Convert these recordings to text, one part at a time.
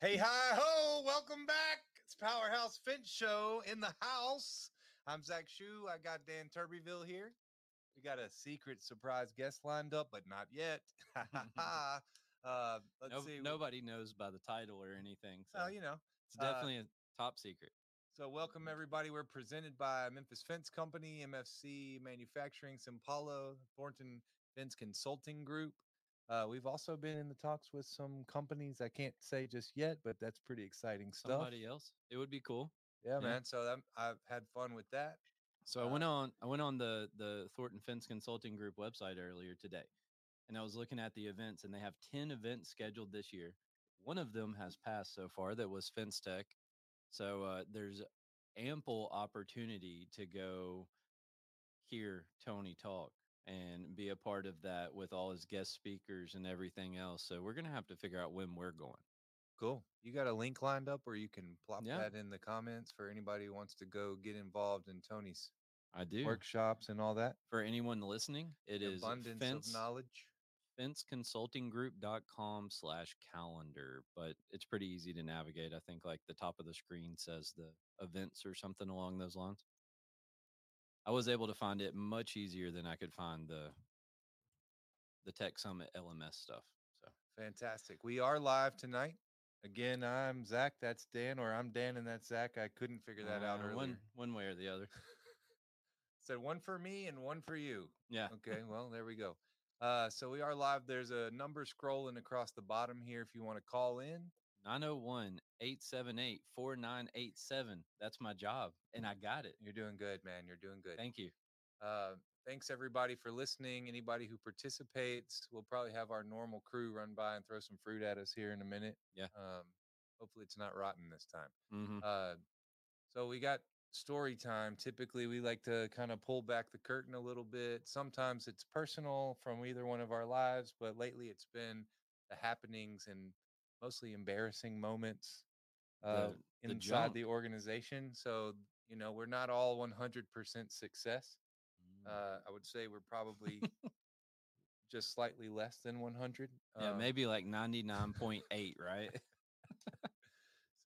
Hey, hi, ho, welcome back. It's Powerhouse Finch Show in the house. I'm Zach Shu. I got Dan Turbyville here. We got a secret surprise guest lined up, but not yet. uh, let's No- see. nobody knows by the title or anything. So Well, you know. it's uh, definitely a top secret. So, welcome everybody. We're presented by Memphis Fence Company, MFC Manufacturing, Simpalo, Thornton Fence Consulting Group. Uh, we've also been in the talks with some companies I can't say just yet, but that's pretty exciting stuff. Somebody else. It would be cool. Yeah, Yeah. man. So I'm, I've had fun with that. So I Uh, went on I went on the the Thornton Fence Consulting Group website earlier today. And I was looking at the events and they have 10 events scheduled this year. One of them has passed so far that was Fence Tech. So uh, there's ample opportunity to go hear Tony talk and be a part of that with all his guest speakers and everything else. So we're going to have to figure out when we're going. Cool. You got a link lined up where you can plop Yeah. that in the comments for anybody who wants to go get involved in Tony's I do. workshops and all that. For anyone listening, it is abundance fence, of knowledge. fenceconsultinggroup.com slash calendar, but it's pretty easy to navigate. I think like the top of the screen says the events or something along those lines. I was able to find it much easier than I could find the the Tech Summit LMS stuff. So Fantastic. We are live tonight. Again, I'm Zach. That's Dan, or I'm Dan and that's Zach. I couldn't figure that out uh, earlier. one one way or the other. Said one for me and one for you. Yeah. Okay, well, there we go. Uh, so we are live. There's a number scrolling across the bottom here if you want to call in. 901 878 4987. That's my job. And I got it. You're doing good, man. You're doing good. Thank you. Uh, thanks everybody for listening. Anybody who participates, we'll probably have our normal crew run by and throw some fruit at us here in a minute. Yeah. Um, hopefully it's not rotten this time. hmm Uh, so we got story time. Typically, we like to kind of pull back the curtain a little bit. Sometimes it's personal from either one of our lives, but lately it's been the happenings and mostly embarrassing moments uh, The- the inside jump. the organization. So you know, we're not all 100% success. Mm. Uh, I would say we're probably just slightly less than 100. yeah, Um, maybe like 99.8, right?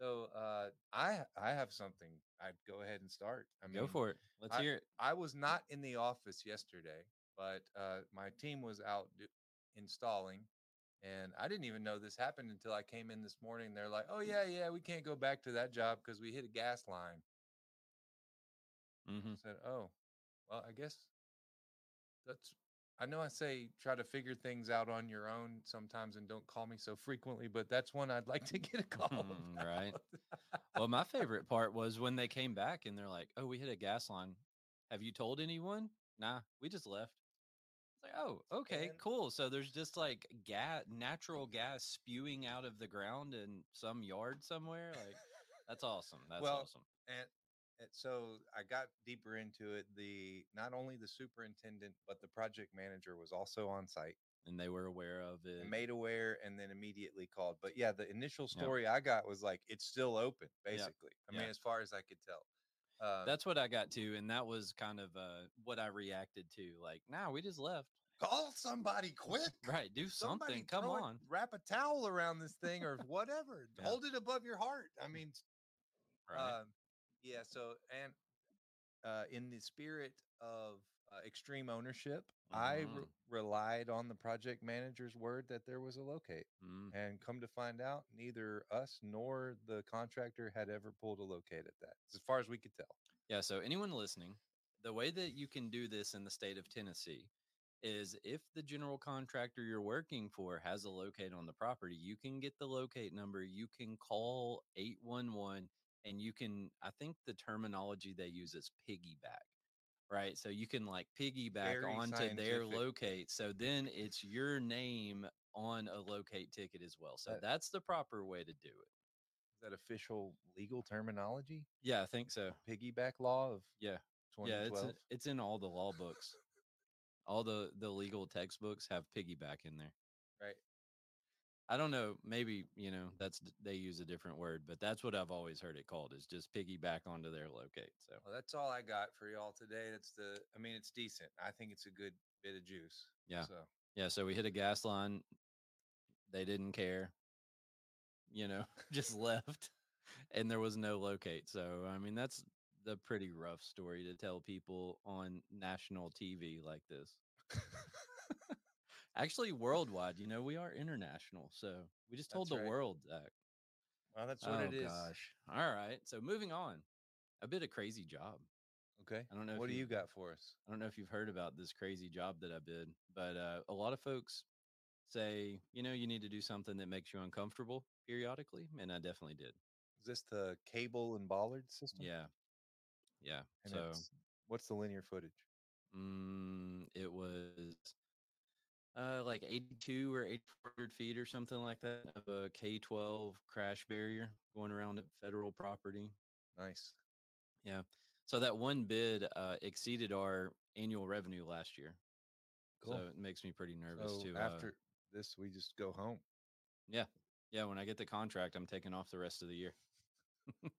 So uh, I I have something. I'd go ahead and start. I mean, Go for it. Let's hear it. I was not in the office yesterday, but uh, my team was out do- installing, and I didn't even know this happened until I came in this morning. They're like, "Oh yeah, yeah, we can't go back to that job because we hit a gas line." hmm I said, "Oh, well, I guess that's." I know I say try to figure things out on your own sometimes and don't call me so frequently, but that's one I'd like to get a call. Mm, right. Well, my favorite part was when they came back and they're like, "Oh, we hit a gas line. Have you told anyone?" Nah, we just left. Like, "Oh, okay, And- cool." So there's just like gas, natural gas spewing out of the ground in some yard somewhere. Like, that's awesome. That's Well, awesome. and, and so I got deeper into it. The not only the superintendent but the project manager was also on site And they were aware of it. made aware, and then immediately called. But yeah, the initial Yep. story I got was like it's still open, Yep. basically. I mean, as far as I could tell. Uh, That's what I got to, and that was kind of uh, what I reacted to. Like, nah, we just left. call somebody quick. Right, do Somebody something. Come it- on. wrap a towel around this thing or whatever. Yeah. Hold it above your heart. I mean, Right. Um, yeah. So, and uh, in the spirit of extreme ownership, I re- Mhm. relied on the project manager's word that there was a locate. Mm. And come to find out, neither us nor the contractor had ever pulled a locate at that, as far as we could tell. Yeah. So, anyone listening, the way that you can do this in the state of Tennessee is if the general contractor you're working for has a locate on the property, you can get the locate number, you can call 811, and you can, I think the terminology they use is piggyback. Right. So you can like piggyback Very onto their locate. So then it's your name on a locate ticket as well. So That- that's the proper way to do it. Is that official legal terminology? Yeah, I think so. Piggyback law of Yeah. Yeah, it's in, it's in all the law books. all the the legal textbooks have piggyback in there. right. I don't know, maybe, you know, that's they use a different word, but that's what I've always heard it called is just piggyback onto their locate. So, Well, that's all I got for y'all today. That's the. I mean, it's decent. I think it's a good bit of juice. Yeah. So yeah, so we hit a gas line. They didn't care. you know, just left and there was no locate. So, I mean, that's the pretty rough story to tell people on national TV like this. Actually, worldwide, you know, we are international. So we just told That's the right. world that. Well, that's what oh, it is. gosh. All right. So moving on. A bit of crazy job. Okay. I don't know What do you- you got for us? I don't know if you've heard about this crazy job that I did, but uh, a lot of folks say, you know, you need to do something that makes you uncomfortable periodically. And I definitely did. Is this the cable and bollard system? Yeah. Yeah. And so what's the linear footage? mm, it was uh, like 82 or 800 feet or something like that of a K 12 crash barrier going around at federal property. Nice. Yeah. So that one bid uh, exceeded our annual revenue last year. Cool. So it makes me pretty nervous so to. uh, after this, we just go home. Yeah. Yeah. When I get the contract, I'm taking off the rest of the year.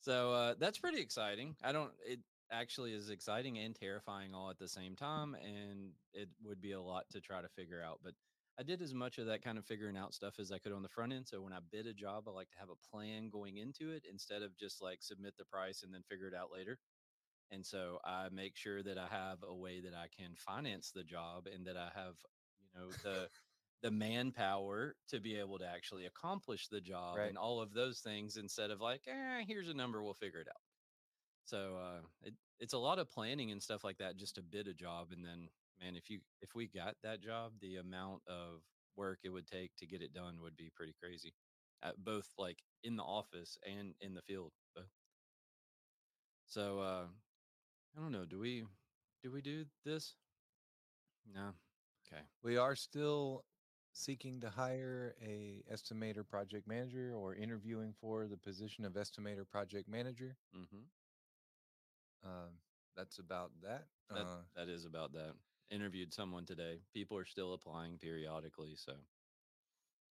so uh, that's pretty exciting. I don't, it actually is exciting and terrifying all at the same time. And it would be a lot to try to figure out. But I did as much of that kind of figuring out stuff as I could on the front end. So when I bid a job, I like to have a plan going into it instead of just like submit the price and then figure it out later. And so I make sure that I have a way that I can finance the job and that I have, you know, the the manpower to be able to actually accomplish the job Right. and all of those things instead of like, eh, here's a number, we'll figure it out. So uh, it, it's a lot of planning and stuff like that just to bid a job. And then, man, if you if we got that job, the amount of work it would take to get it done would be pretty crazy, At both like in the office and in the field. Both. So uh, I don't know. Do we do we do this? No. Okay. We are still seeking to hire a estimator project manager or interviewing for the position of estimator project manager. Mm-hmm. Um, that's about that. That, uh, that is about that. Interviewed someone today. People are still applying periodically. So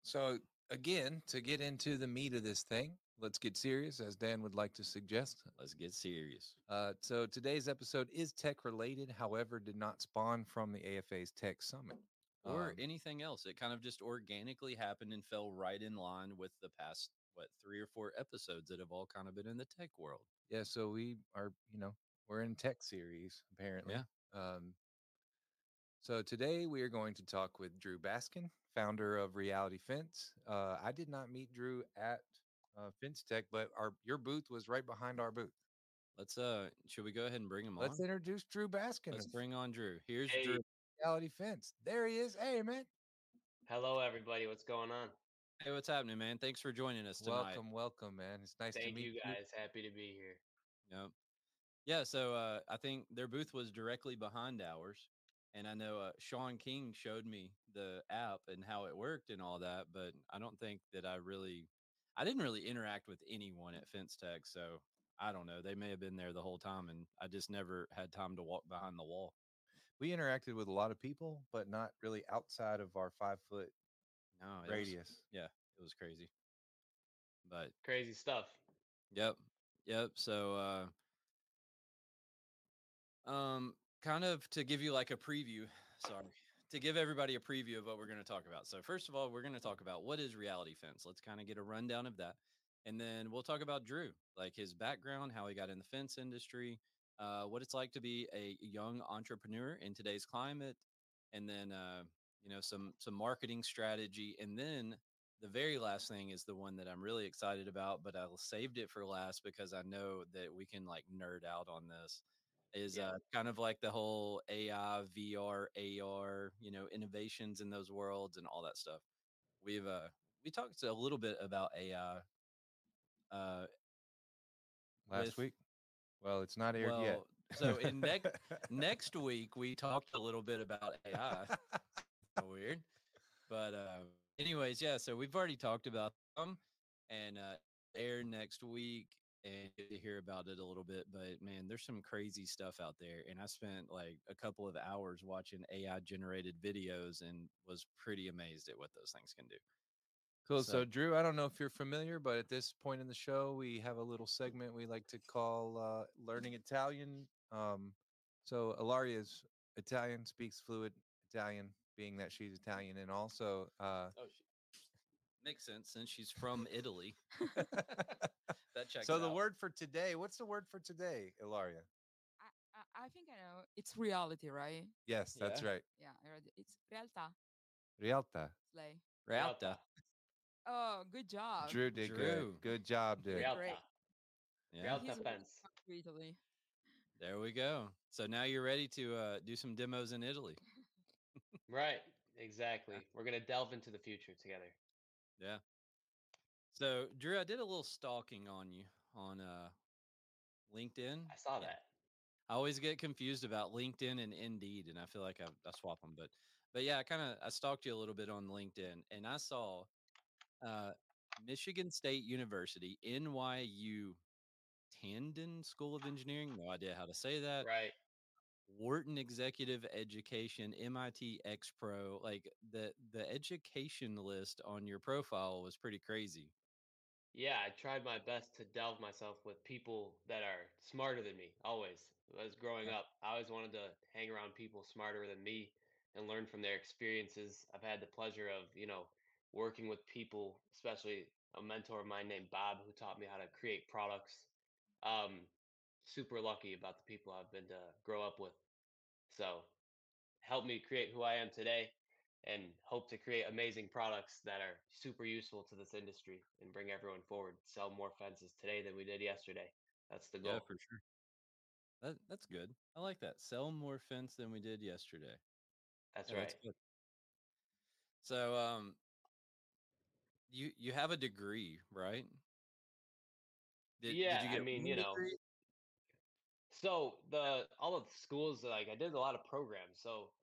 so again, to get into the meat of this thing, let's get serious, as Dan would like to suggest. let's get serious. Uh, so today's episode is tech related, however, did not spawn from the AFA's Tech Summit. Or Um, anything else. It kind of just organically happened and fell right in line with the past, what, three or four episodes that have all kind of been in the tech world. Yeah, so we are, you know, we're in tech series apparently. Yeah. Um, so today we are going to talk with Drew Baskin, founder of Reality Fence. Uh, I did not meet Drew at uh, Fence Tech, but our your booth was right behind our booth. Let's uh should we go ahead and bring him on? Let's introduce Drew Baskin. Let's bring on Drew. Here's Hey. Drew. Reality Fence. There he is. Hey, man. Hello, everybody. What's going on? Hey, what's happening, man? Thanks for joining us tonight. Welcome, welcome, man. It's nice to meet you guys. Happy to be here. Yep. Yeah, so uh, I think their booth was directly behind ours. And I know uh, Sean King showed me the app and how it worked and all that, but I don't think that I really, I didn't really interact with anyone at Fence Tech. So I don't know. They may have been there the whole time and I just never had time to walk behind the wall. We interacted with a lot of people, but not really outside of our five foot No, it was- radius. yeah, it was crazy. But Crazy stuff. Yep. Yep. So uh um kind of to give you like a preview, sorry. To give everybody a preview of what we're going to talk about. So first of all, we're going to talk about what is reality fence. Let's kind of get a rundown of that. And then we'll talk about Drew, like his background, how he got in the fence industry, uh, what it's like to be a young entrepreneur in today's climate, and then uh, you know some some marketing strategy, and then the very last thing is the one that I'm really excited about, but I'll saved it for last because I know that we can like nerd out on this. Is Yeah. uh, kind of like the whole AI, VR, AR, you know, innovations in those worlds and all that stuff. We've uh, we talked a little bit about AI. Uh, Last with- week. Well, it's not aired yet. so in next next week we talked a little bit about AI. Weird. But uh, anyways, yeah. So we've already talked about them, and uh, air next week, and hear about it a little bit. But man, there's some crazy stuff out there, and I spent like a couple of hours watching AI generated videos, and was pretty amazed at what those things can do. Cool. So, So- Drew, I don't know if you're familiar, but at this point in the show, we have a little segment we like to call uh, "Learning Italian." Um, so, Ilaria's Italian, speaks fluid Italian, being that she's Italian, and also uh, Oh, Makes sense since she's from Italy. That checks so the out. word for today, what's the word for today, Ilaria? I, I, I think I know. It's reality, right? Yes, that's Yeah. right. Yeah, I read it. it's realtà. Realta. Slay. Realta. Oh, good job. Drew did Drew. good. Good job, dude. Realta. Great. Yeah. Realta He's really fence. Italy. There we go. So now you're ready to uh, do some demos in Italy. Right. Exactly. We're gonna delve into the future together. Yeah. So Drew, I did a little stalking on you on uh, LinkedIn. I saw that. I always get confused about LinkedIn and Indeed, and I feel like I, I swap them. But but yeah, I kind of I stalked you a little bit on LinkedIn, and I saw uh, Michigan State University NYU Tandon School of Engineering. No idea how to say that. Right. Wharton Executive Education, MIT X Pro. Like the the education list on your profile was pretty crazy. Yeah, I tried my best to delve myself with people that are smarter than me. Always. As growing up, I always wanted to hang around people smarter than me and learn from their experiences. I've had the pleasure of, you know, working with people, especially a mentor of mine named Bob, who taught me how to create products. Um, super lucky about the people I've been to grow up with. So, help me create who I am today and hope to create amazing products that are super useful to this industry and bring everyone forward. Sell more fences today than we did yesterday. That's the goal. Yeah, for sure. That that's good. I like that. Sell more fence than we did yesterday. That's Yeah, right. good. So, um, you you have a degree, right? Did, Yeah, did you I mean, you know, degree? So the all of the schools like I did a lot of programs. So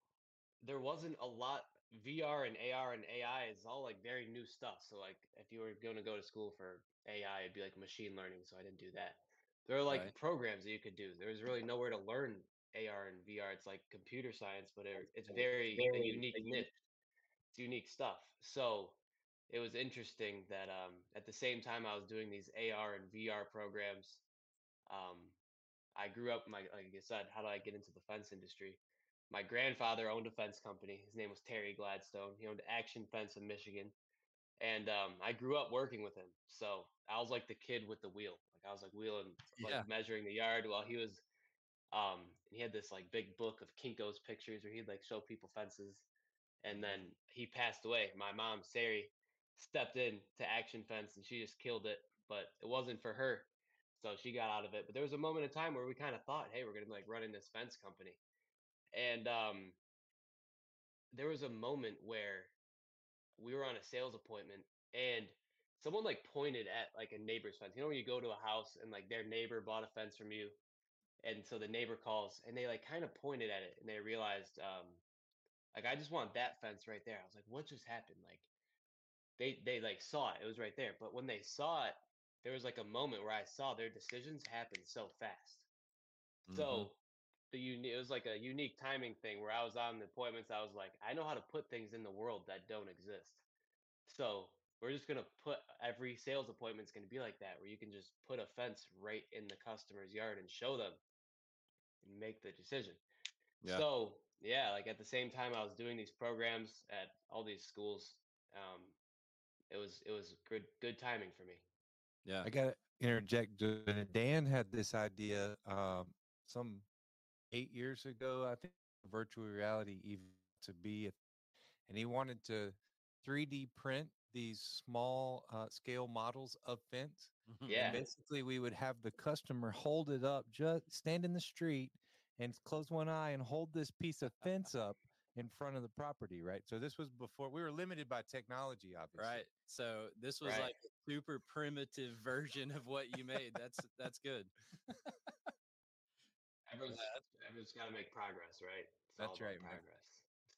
there wasn't a lot VR and AR and AI is all like very new stuff. So like if you were going to go to school for AI, it'd be like machine learning. So I didn't do that. There are like Right. programs that you could do. There was really nowhere to learn AR and VR. It's like computer science, but it, it's very a unique niche. It's unique stuff. So it was interesting that um, at the same time I was doing these AR and VR programs, um, I grew up, my like I said, how did I get into the fence industry? My grandfather owned a fence company. His name was Terry Gladstone. He owned Action Fence in Michigan, and um, I grew up working with him. So I was like the kid with the wheel. Like I was like wheeling, like Yeah. measuring the yard while he was. Um, he had this like big book of Kinko's pictures where he'd like show people fences, and then he passed away. My mom, Sari, stepped in to Action Fence and she just killed it. But it wasn't for her, so she got out of it. But there was a moment in time where we kind of thought, hey, we're gonna be like running this fence company, and um, there was a moment where we were on a sales appointment and someone like pointed at like a neighbor's fence. You know when you go to a house and like their neighbor bought a fence from you, and so the neighbor calls and they like kind of pointed at it and they realized um like I just want that fence right there. I was like, what just happened? Like they they like saw it. It was right there. But when they saw it, there was like a moment where I saw their decisions happen so fast. Mhm. So the uni- it was like a unique timing thing where I was on the appointments. I was like, I know how to put things in the world that don't exist. So we're just gonna put every sales appointment's gonna be like that, where you can just put a fence right in the customer's yard and show them and make the decision. Yeah. So yeah, like at the same time I was doing these programs at all these schools, um, it was it was good good timing for me. Yeah. I got to interject. Dan had this idea um, some eight years ago, I think, virtual reality even to be, a, and he wanted to 3D print these small uh, scale models of fence. Mhm. Yeah. And basically, we would have the customer hold it up, just stand in the street and close one eye and hold this piece of fence up in front of the property, right? So this was before we were limited by technology, obviously. Right. So this was Right. like a super primitive version of what you made. That's that's good. Everyone's everyone's got to make progress, right? It's That's right. Progress.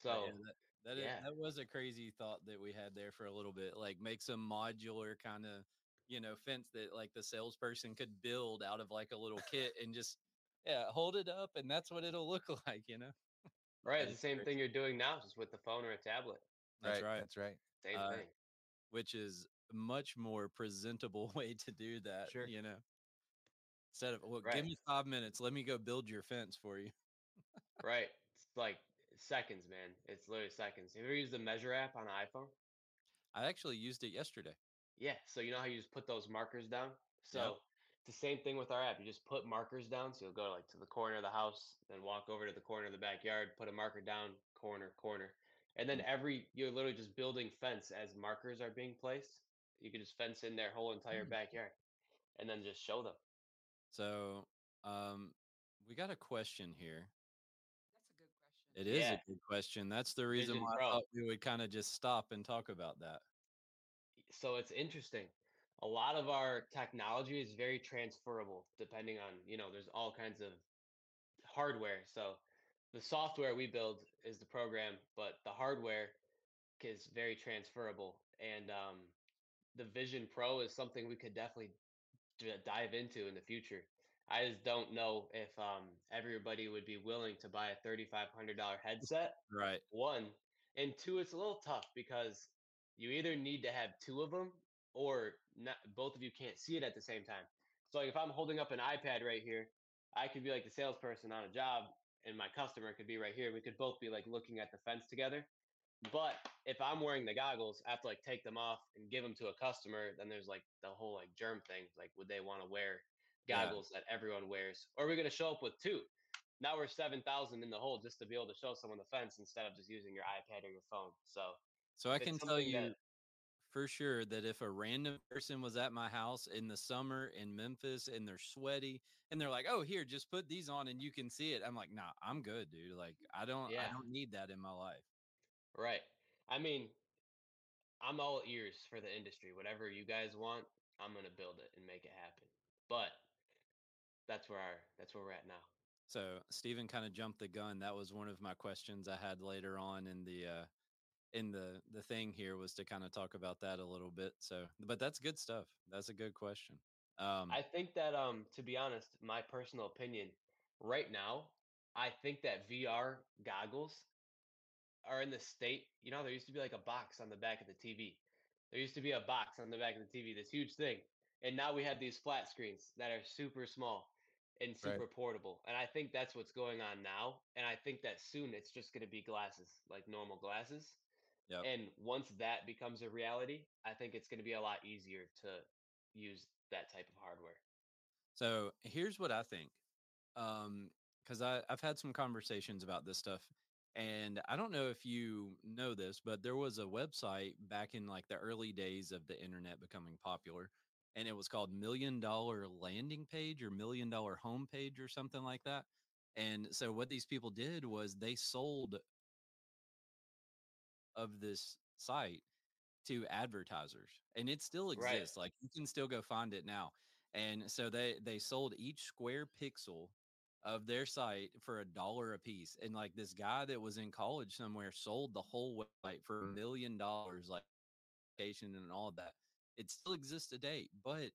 But So yeah, that that, is- yeah. that was a crazy thought that we had there for a little bit. Like make some modular kind of you know fence that like the salesperson could build out of like a little kit and just yeah hold it up and that's what it'll look like. You know. Right, it's the same thing you're doing now, just with the phone or a tablet. That's right. That's right. Same Uh, thing. Which is a much more presentable way to do that. Sure. You know. Instead of well, Right. give me five minutes. Let me go build your fence for you. Right. It's like seconds, man. It's literally seconds. Have you ever used the Measure app on iPhone? I actually used it yesterday. Yeah. So you know how you just put those markers down? So it's the same thing with our app. You just put markers down. So you'll go like to the corner of the house, then walk over to the corner of the backyard, put a marker down, corner, corner. And then Mm. every you're literally just building fence as markers are being placed. You can just fence in their whole entire Mm. backyard and then just show them. So, um, we got a question here. That's a good question. It is Yeah. a good question. That's the reason Vision why I thought we would kind of just stop and talk about that. so it's interesting. A lot of our technology is very transferable depending on, you know, there's all kinds of hardware. So the software we build is the program, but the hardware is very transferable. And um, the Vision Pro is something we could definitely dive into in the future. I just don't know if um, everybody would be willing to buy a $3,500 headset Right. one and two it's a little tough because you either need to have two of them or not both of you can't see it at the same time. So like if i'm holding up an ipad right here i could be like the salesperson on a job and my customer could be right here. We could both be like looking at the fence together. But if i'm wearing the goggles i have to like take them off and give them to a customer then there's like the whole like germ thing like would they want to wear Yeah. goggles that everyone wears? Or are we going to show up with two? Now we're 7000 in the hole just to be able to show someone the fence instead of just using your ipad or your phone. So So I can tell you that- for sure that if a random person was at my house in the summer in Memphis and they're sweaty and they're like, "Oh, here, just put these on and you can see it." I'm like, "Nah, I'm good, dude. Like, I don't, I don't need that in my life." right i mean i'm all ears for the industry whatever you guys want i'm going to build it and make it happen but that's where our that's where we're at now So Stephen kind of jumped the gun. That was one of my questions I had later on in the uh, in the the thing here was to kind of talk about that a little bit. So, but that's good stuff. That's a good question. Um, I think that um to be honest, my personal opinion right now, I think that VR goggles are in the state, you know, there used to be like a box on the back of the TV. There used to be a box on the back of the TV, this huge thing. And now we have these flat screens that are super small and Right. super portable. And I think that's what's going on now. And I think that soon it's just going to be glasses, like normal glasses. Yep. And once that becomes a reality, I think it's going to be a lot easier to use that type of hardware. So here's what I think. Um, because I I've had some conversations about this stuff, and I don't know if you know this, but there was a website back in like the early days of the internet becoming popular, and it was called Million Dollar Landing Page or Million Dollar Homepage or something like that. And so what these people did was they sold of this site to advertisers and it still Right. exists like you can still go find it now and so they they sold each square pixel of their site for a dollar a piece and like this guy that was in college somewhere sold the whole website for a mm-hmm. million dollars like location and all of that. It still exists today but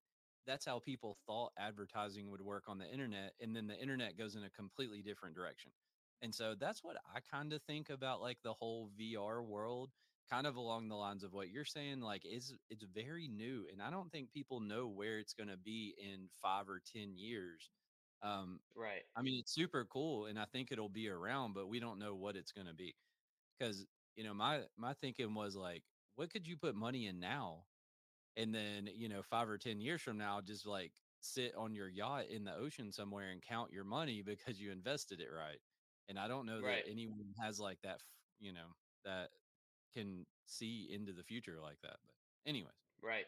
that's how people thought advertising would work on the internet and then the internet goes in a completely different direction and so that's what i kind of think about like the whole vr world kind of along the lines of what you're saying like is it's very new and i don't think people know where it's going to be in five or ten years. Um Right. i mean it's super cool and i think it'll be around but we don't know what it's going to be. Because you know my my thinking was like what could you put money in now and then you know five or ten years from now just like sit on your yacht in the ocean somewhere and count your money because you invested it right and i don't know Right. that anyone has like that you know that can see into the future like that but anyways Right.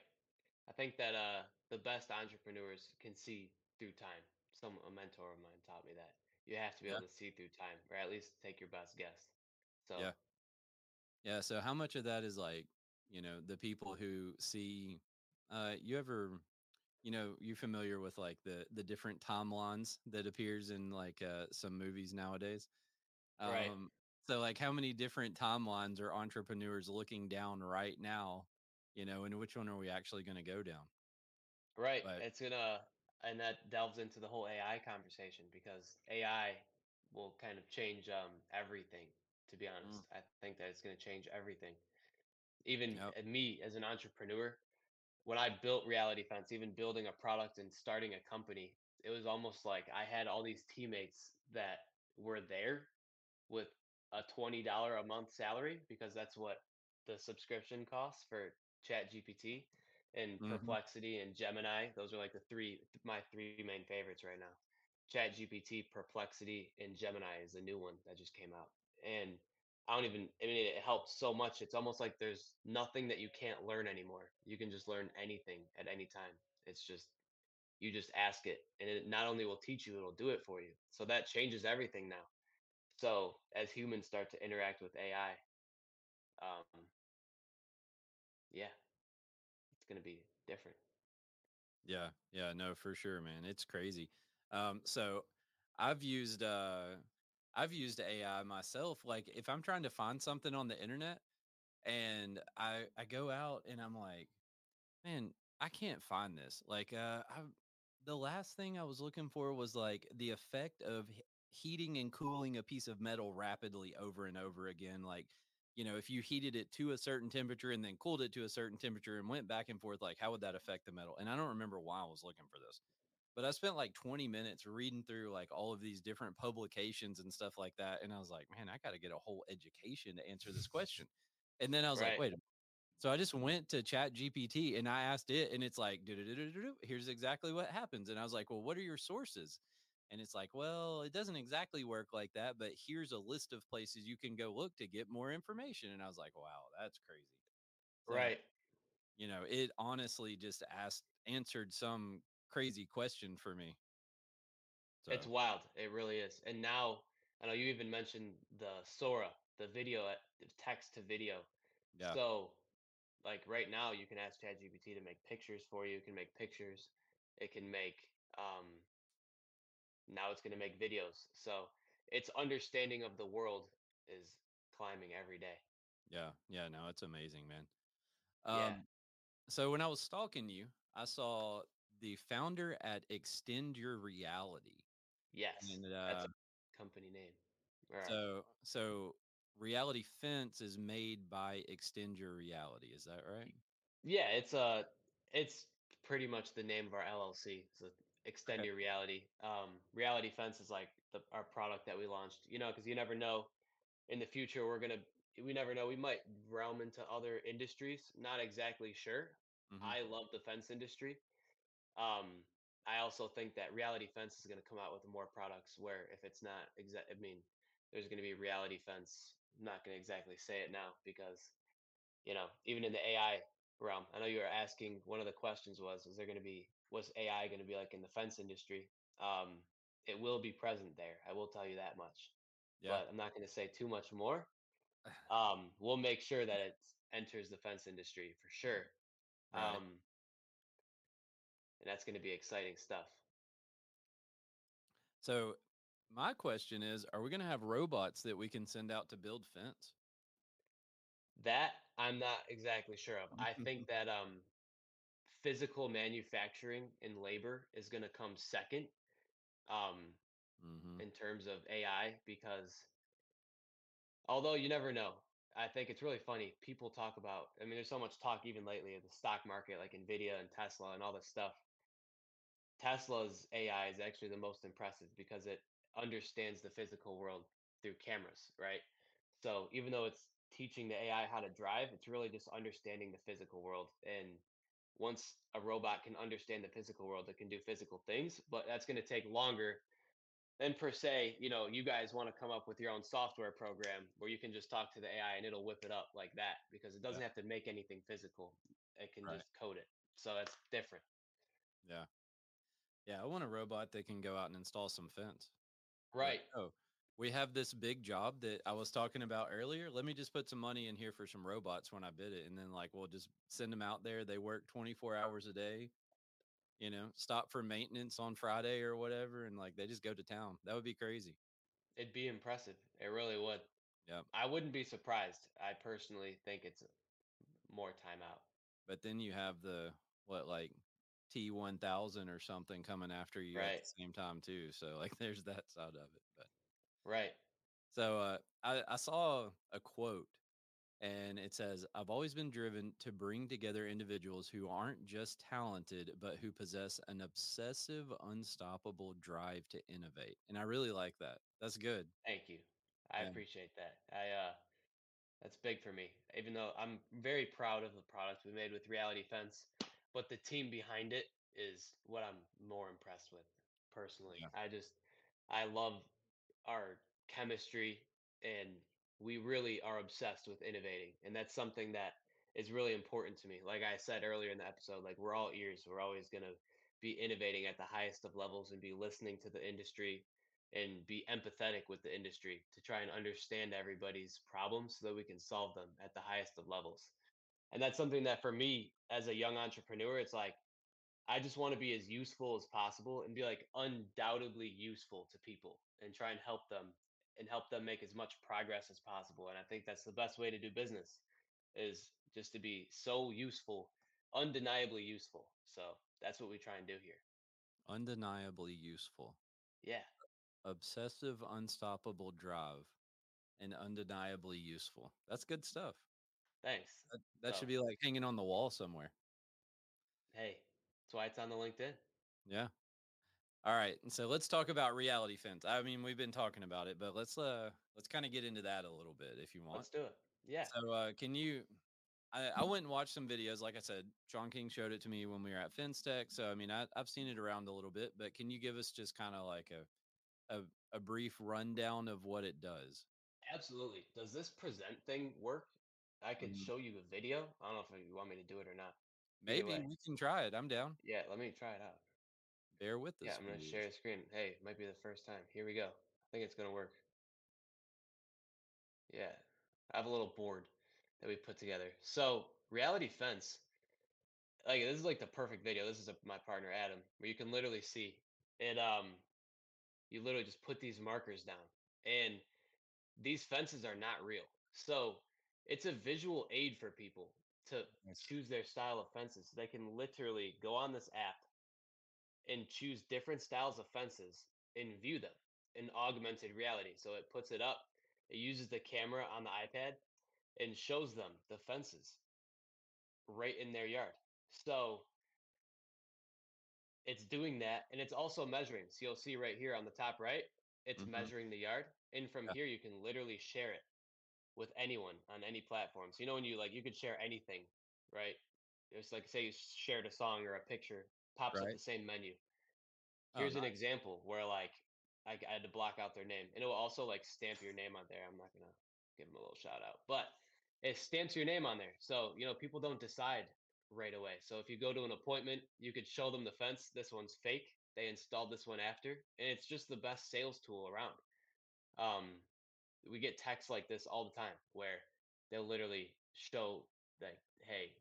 I think that uh the best entrepreneurs can see through time. Some a mentor of mine taught me that. You have to be Yeah. able to see through time, or at least take your best guess. So Yeah. yeah so how much of that is like you know the people who see uh you ever you know you're familiar with like the the different timelines that appears in like uh some movies nowadays Right. um so like how many different timelines are entrepreneurs looking down right now you know and which one are we actually going to go down right, but- it's gonna and that delves into the whole AI conversation because AI will kind of change um everything. To be honest, I think that it's gonna change everything. Even Yep. me as an entrepreneur, when I built Reality Fence, even building a product and starting a company, it was almost like I had all these teammates that were there with a $20 a month salary because that's what the subscription costs for Chat GPT and Mhm. Perplexity and Gemini. Those are like the three my three main favorites right now. Chat GPT, Perplexity, and Gemini is the new one that just came out. And I don't even I mean it helps so much. It's almost like there's nothing that you can't learn anymore. You can just learn anything at any time. It's just you just ask it and it not only will teach you, it'll do it for you. So that changes everything now. So as humans start to interact with AI, um, yeah, it's gonna be different. Yeah, yeah, no, for sure, man. It's crazy. Um, so I've used uh I've used AI myself. Like if I'm trying to find something on the internet and I I go out and I'm like, man, I can't find this. Like uh I the last thing I was looking for was like the effect of heating and cooling a piece of metal rapidly over and over again. Like, you know, if you heated it to a certain temperature and then cooled it to a certain temperature and went back and forth, like how would that affect the metal? And I don't remember why I was looking for this. But I spent like 20 minutes reading through like all of these different publications and stuff like that. And I was like, man, I got to get a whole education to answer this question. And then I was like, wait a so I just went to Chat GPT and I asked it, and it's like, here's exactly what happens. And I was like, well, what are your sources? And it's like, well, it doesn't exactly work like that, but here's a list of places you can go look to get more information. And I was like, wow, that's crazy. So, Right. You know, it honestly just asked, answered some crazy question for me. So, It's wild. It really is. And now I know you even mentioned the Sora, the video at the text to video. yeah, So like right now you can ask ChatGPT to make pictures for you. It can make pictures. It can make um now it's gonna make videos. So its understanding of the world is climbing every day. yeah, yeah. No, it's amazing, man. Yeah. Um, so when I was stalking you, I saw the founder at Extend Your Reality. Yes. And that's uh, a company name. Right. so so Reality Fence is made by Extend Your Reality. Is that right? Yeah, it's uh it's pretty much the name of our LLC. So extend Okay. your reality. Um, reality fence is like the our product that we launched. You know, because you never know in the future we're gonna we never know we might realm into other industries. Not exactly sure. Mhm. I love the fence industry. Um, I also think that Reality Fence is going to come out with more products where if it's not exact, I mean, there's going to be Reality Fence. I'm not going to exactly say it now because, you know, even in the AI realm, I know you were asking. One of the questions was, is there going to be was AI going to be like in the fence industry? Um, it will be present there. I will tell you that much, Yeah. but I'm not going to say too much more. Um, we'll make sure that it enters the fence industry for sure. Right. Um, and that's going to be exciting stuff. So my question is, are we going to have robots that we can send out to build fence? That I'm not exactly sure of. I think that um physical manufacturing and labor is going to come second um hmm in terms of AI because although you never know. I think it's really funny. People talk about I mean there's so much talk even lately of the stock market like Nvidia and Tesla and all this stuff. Tesla's AI is actually the most impressive because it understands the physical world through cameras, right? So even though it's teaching the AI how to drive, it's really just understanding the physical world. And once a robot can understand the physical world, it can do physical things, but that's going to take longer than per se, you know, you guys want to come up with your own software program where you can just talk to the AI and it'll whip it up like that because it doesn't Yeah. have to make anything physical. It can Right. just code it. So that's different. Yeah. Yeah. I want a robot that can go out and install some fence. Like, Right. oh, we have this big job that I was talking about earlier. Let me just put some money in here for some robots when I bid it. And then, like, we'll just send them out there. They work 24 hours a day, you know, stop for maintenance on Friday or whatever. And, like, they just go to town. That would be crazy. It'd be impressive. It really would. Yep. I wouldn't be surprised. I personally think it's more time out. But then you have the, what, like, T1000 or something coming after you at the same time, too. So, like, there's that side of it. But, Right. So uh, I, I saw a quote and it says, I've always been driven to bring together individuals who aren't just talented, but who possess an obsessive, unstoppable drive to innovate. And I really like that. That's good. Thank you. I Yeah. appreciate that. I uh That's big for me. Even though I'm very proud of the product we made with Reality Fence, but the team behind it is what I'm more impressed with personally. Yeah. I just I love our chemistry and we really are obsessed with innovating and that's something that is really important to me. Like I said earlier in the episode, like we're all ears. We're always going to be innovating at the highest of levels and be listening to the industry and be empathetic with the industry to try and understand everybody's problems so that we can solve them at the highest of levels. And that's something that for me as a young entrepreneur, it's like I just want to be as useful as possible and be like undoubtedly useful to people and try and help them and help them make as much progress as possible. And I think that's the best way to do business is just to be so useful, undeniably useful. So that's what we try and do here. Undeniably useful. Yeah. Obsessive, unstoppable drive, and undeniably useful. That's good stuff. Thanks. That, that So- should be like hanging on the wall somewhere. Hey, that's why it's on the LinkedIn. Yeah. All right. And so let's talk about reality fence. I mean, we've been talking about it, but let's uh let's kind of get into that a little bit if you want. Let's do it. Yeah. So uh can you I, I went and watched some videos. Like I said, John King showed it to me when we were at Fence Tech. So I mean I, I've seen it around a little bit, but can you give us just kind of like a, a a brief rundown of what it does? Absolutely. Does this present thing work? I could Mm. show you a video. I don't know if you want me to do it or not. Maybe way. we can try it. I'm down. Yeah, let me try it out. Bear with us. Yeah, I'm gonna share the screen. Hey, it might be the first time. Here we go. I think it's gonna work. Yeah, I have a little board that we put together. So Reality Fence, like this is like the perfect video. This is a, my partner Adam, where you can literally see it. Um, you literally just put these markers down, and these fences are not real. So it's a visual aid for people to choose their style of fences. They can literally go on this app and choose different styles of fences and view them in augmented reality. So it puts it up, it uses the camera on the iPad and shows them the fences right in their yard. So it's doing that and it's also measuring. So you'll see right here on the top right, it's Mhm. measuring the yard. And from Yeah. here you can literally share it with anyone on any platform. So you know when you like you could share anything, right? It's like say you shared a song or a picture, pops up the same menu. Oh, Here's an example where like I, I had to block out their name, and it will also like stamp your name on there. I'm not gonna give them a little shout out, but it stamps your name on there. So you know people don't decide right away. So if you go to an appointment, you could show them the fence. This one's fake. They installed this one after, and it's just the best sales tool around. Um, we get texts like this all the time where they'll literally show like, hey,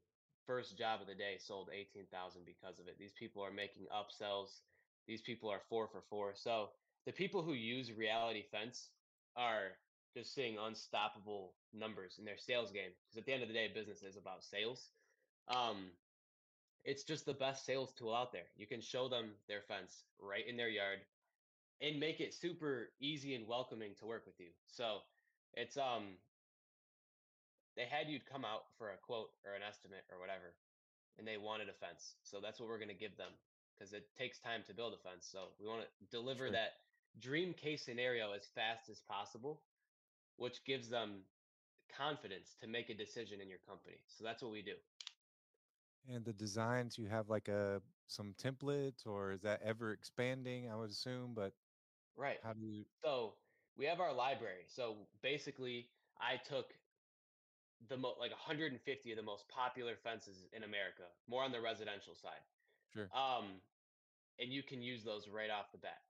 first job of the day sold 18,000 because of it. These people are making upsells. These people are four for four. So the people who use Reality Fence are just seeing unstoppable numbers in their sales game. Because at the end of the day, business is about sales. Um, it's just the best sales tool out there. You can show them their fence right in their yard and make it super easy and welcoming to work with you. So it's um they had you come out for a quote or an estimate or whatever, and they wanted a fence. So that's what we're gonna give them because it takes time to build a fence. So we want to deliver Sure. that dream case scenario as fast as possible, which gives them confidence to make a decision in your company. So that's what we do. And the designs, you have like a some templates, or is that ever expanding? I would assume, but Right. how do you? So we have our library. So basically, I took the mo- like 150 of the most popular fences in America, more on the residential side. Sure. Um, and you can use those right off the bat.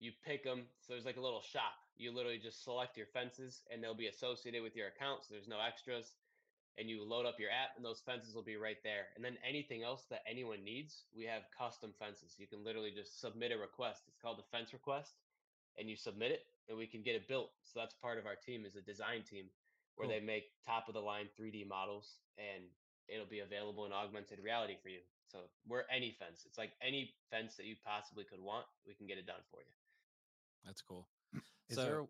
You pick them. So there's like a little shop. You literally just select your fences, and they'll be associated with your account. So there's no extras. And you load up your app, and those fences will be right there. And then anything else that anyone needs, we have custom fences. You can literally just submit a request. It's called a fence request and you submit it and we can get it built. So that's part of our team is a design team where Cool. they make top of the line 3D models and it'll be available in augmented reality for you. So we're any fence. It's like any fence that you possibly could want, we can get it done for you. That's cool. Is so there? a-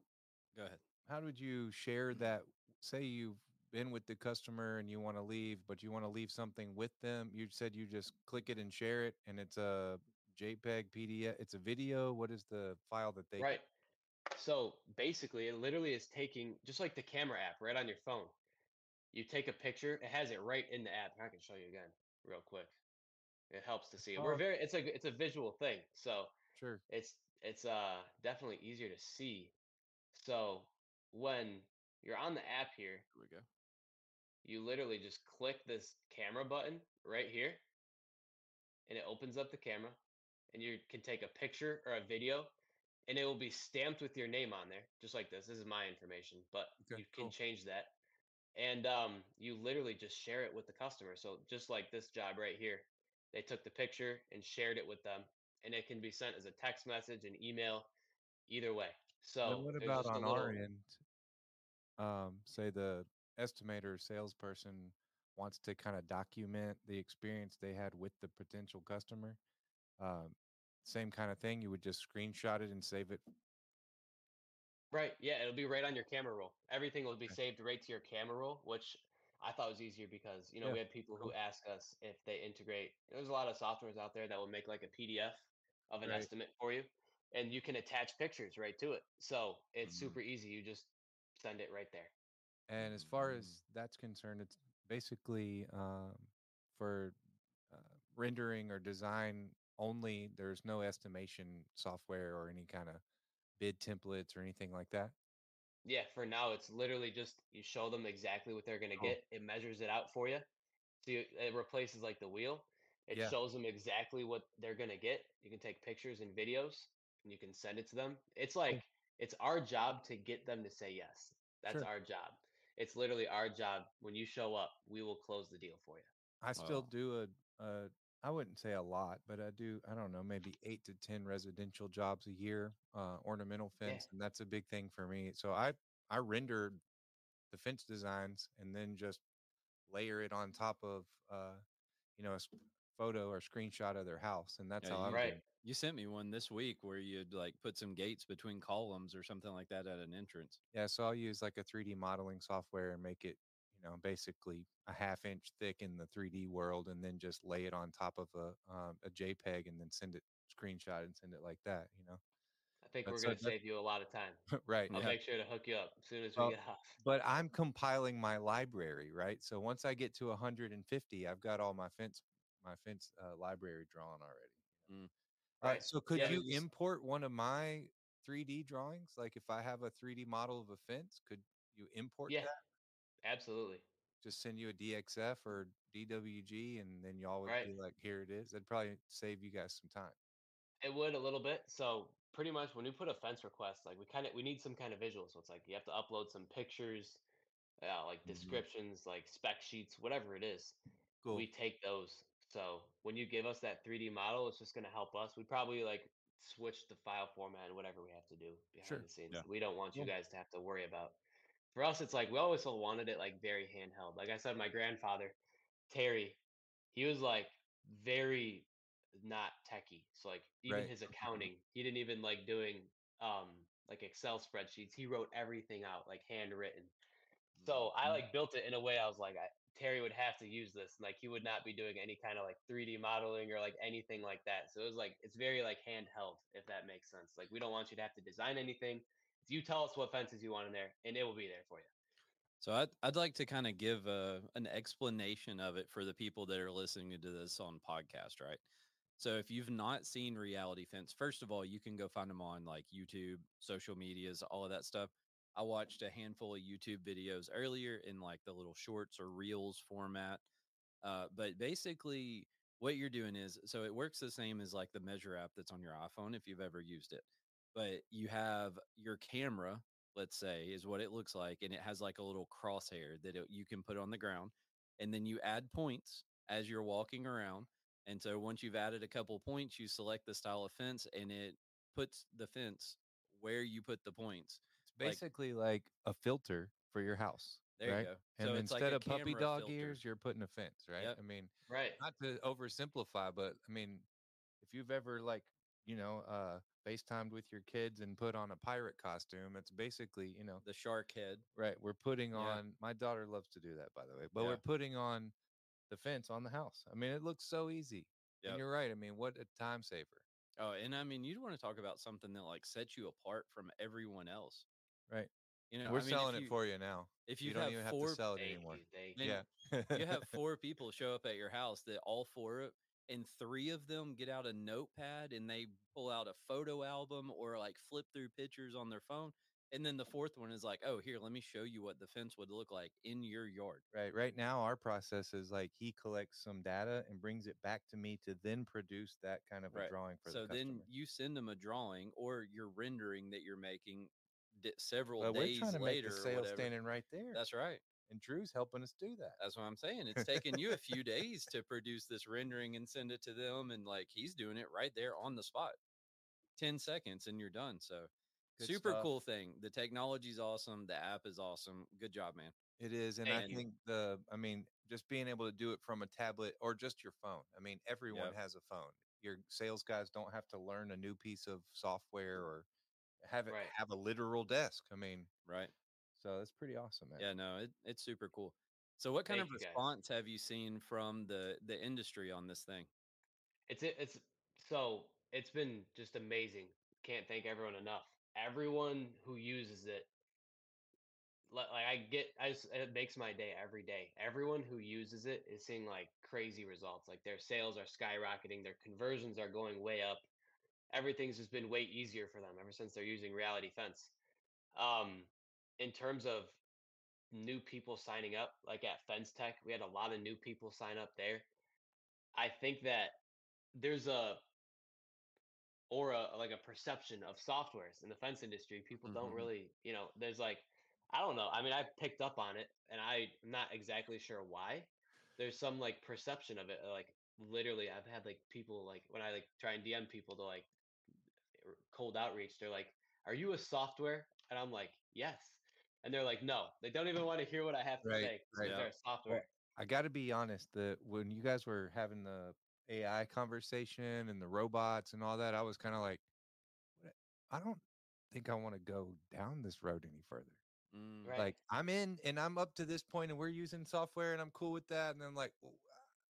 go ahead. How would you share that? Say you've been with the customer and you want to leave, but you want to leave something with them. You said you just click it and share it, and it's a JPEG, PDF. It's a video. What is the file that they? Right. So basically, it literally is taking just like the camera app right on your phone. you take a picture. It has it right in the app. I can show you again real quick. It helps to see it. We're Oh. very. It's a it's a visual thing, so Sure. it's it's uh definitely easier to see. So when you're on the app here, Here we go. you literally just click this camera button right here and it opens up the camera and you can take a picture or a video and it will be stamped with your name on there just like this this is my information but Okay, you can cool. change that and um, you literally just share it with the customer so just like this job right here they took the picture and shared it with them and it can be sent as a text message an email either way so then what about on our end? Um, say the estimator or salesperson wants to kind of document the experience they had with the potential customer. Um, same kind of thing. You would just screenshot it and save it. Right. Yeah, it'll be right on your camera roll. Everything will be Okay. saved right to your camera roll, which I thought was easier because you know Yeah, we had people who ask us if they integrate. There's a lot of softwares out there that will make like a PDF of an Right. estimate for you, and you can attach pictures right to it. So it's Mhm. super easy. You just send it right there. And as far as that's concerned, it's basically um, for uh, rendering or design only. There's no estimation software or any kind of bid templates or anything like that. Yeah, for now it's literally just you show them exactly what they're gonna Cool. get. It measures it out for you. So you, it replaces like the wheel. It Yeah. shows them exactly what they're gonna get. You can take pictures and videos, and you can send it to them. It's like it's our job to get them to say yes. That's Sure. our job. It's literally our job. When you show up, we will close the deal for you. I still Wow. do a, a, I wouldn't say a lot, but I do, I don't know, maybe eight to 10 residential jobs a year, uh, ornamental Yeah. fence. And that's a big thing for me. So I, I render the fence designs and then just layer it on top of, uh, you know, a photo or screenshot of their house. And that's Yeah, how I Right. did- You sent me one this week where you'd like put some gates between columns or something like that at an entrance. Yeah, so I'll use like a 3D modeling software and make it, you know, basically a half inch thick in the 3D world, and then just lay it on top of a um, a JPEG, and then send it screenshot and send it like that. You know, I think we're so gonna save you a lot of time. right? I'll Yeah. make sure to hook you up as soon as we Well, get off. But I'm compiling my library, right? So once I get to 150, I've got all my fence my fence uh, library drawn already. Mm. Uh, Right. so could Yeah, you import one of my 3D drawings? Like if I have a 3D model of a fence, could you import Yeah, that? Absolutely. just send you a DXF or DWG, and then y'all would Right. be like, "Here it is." That'd probably save you guys some time. It would a little bit. So pretty much when we put a fence request, like we kind of we need some kind of visual. So it's like you have to upload some pictures, uh, like Mhm. descriptions, like spec sheets, whatever it is. Cool. We take those. So when you give us that 3D model, it's just going to help us. We probably like switch the file format and whatever we have to do behind Sure. the scenes. Yeah. We don't want you Cool. guys to have to worry about. For us, it's like we always wanted it like very handheld. Like I said, my grandfather, Terry, he was like very not techie. So like even Right. his accounting, he didn't even like doing um like Excel spreadsheets. He wrote everything out like handwritten. So I like built it in a way I was like I, Terry would have to use this. and, Like he would not be doing any kind of like 3D modeling or like anything like that. So it was like it's very like handheld if that makes sense. Like we don't want you to have to design anything. You tell us what fences you want in there and it will be there for you. So I'd, I'd like to kind of give a, an explanation of it for the people that are listening to this on podcast, right? So if you've not seen Reality Fence, first of all, you can go find them on like YouTube, social medias, all of that stuff. I watched a handful of YouTube videos earlier in like the little shorts or reels format. Uh, but basically, what you're doing is so it works the same as like the measure app that's on your iPhone if you've ever used it. But you have your camera, let's say, is what it looks like, and it has like a little crosshair that it, you can put on the ground, and then you add points as you're walking around. And so once you've added a couple points, you select the style of fence, and it puts the fence where you put the points. It's basically like a filter for your house. There right? you go. And so it's like instead of puppy dog filter. ears, you're putting a fence, right? Yep. I mean, Right. not to oversimplify, but I mean, if you've ever like, you know, uh FaceTimed with your kids and put on a pirate costume, it's basically, you know, the shark head. right. We're putting Yeah. on my daughter loves to do that by the way, but Yeah. we're putting on the fence on the house. I mean, it looks so easy. Yep. And you're right. I mean, what a time saver. Oh, and I mean, you want to talk about something that like sets you apart from everyone else. Right. You know, We're I mean, selling if it for you now. If You you don't have even have four to sell it anymore. you. You. Yeah. you have four people show up at your house that all four and three of them get out a notepad and they pull out a photo album or like flip through pictures on their phone and then the fourth one is like oh here let me show you what the fence would look like in your yard Right. Right now, our process is like he collects some data and brings it back to me to then produce that kind of a drawing for so the customer. So then you send them a drawing or your rendering that you're making di- several Well, days we're trying to later make the sale standing right there. that's right and Drew's helping us do that. That's what I'm saying. It's taken you a few days to produce this rendering and send it to them. And like he's doing it right there on the spot. 10 seconds and you're done. So Good super stuff. cool thing. The technology's awesome. The app is awesome. Good job, man. It is, and I think the, I mean, just being able to do it from a tablet or just your phone. I mean, everyone Yep. has a phone. Your sales guys don't have to learn a new piece of software or have it Right. have a literal desk. I mean, Right. So that's pretty awesome, man. Yeah, no, it, it's super cool. So what kind Thank of you, guys. response have you seen from the the industry on this thing? It's it's so it's been just amazing. Can't thank everyone enough. Everyone who uses it, like I get, I just, it makes my day every day. Everyone who uses it is seeing like crazy results. Like their sales are skyrocketing, their conversions are going way up. Everything's just been way easier for them ever since they're using Reality Fence. Um, in terms of new people signing up, like at Fence Tech, we had a lot of new people sign up there. I think that there's a aura, like a perception of softwares in the fence industry. People don't Mhm. really, you know, there's like I don't know. I mean, I picked up on it and I'm not exactly sure why. There's some like perception of it. Like literally I've had like people like when I like try and DM people to like cold outreach, they're like, Are you a software? And I'm like, Yes. And they're like, No, they don't even want to hear what I have to Right, say. 'cause right. They're software. I got to be honest that when you guys were having the AI conversation and the robots and all that, I was kind of like, I don't think I want to go down this road any further. Mm, Right. Like I'm in and I'm up to this point and we're using software and I'm cool with that. And I'm like, well,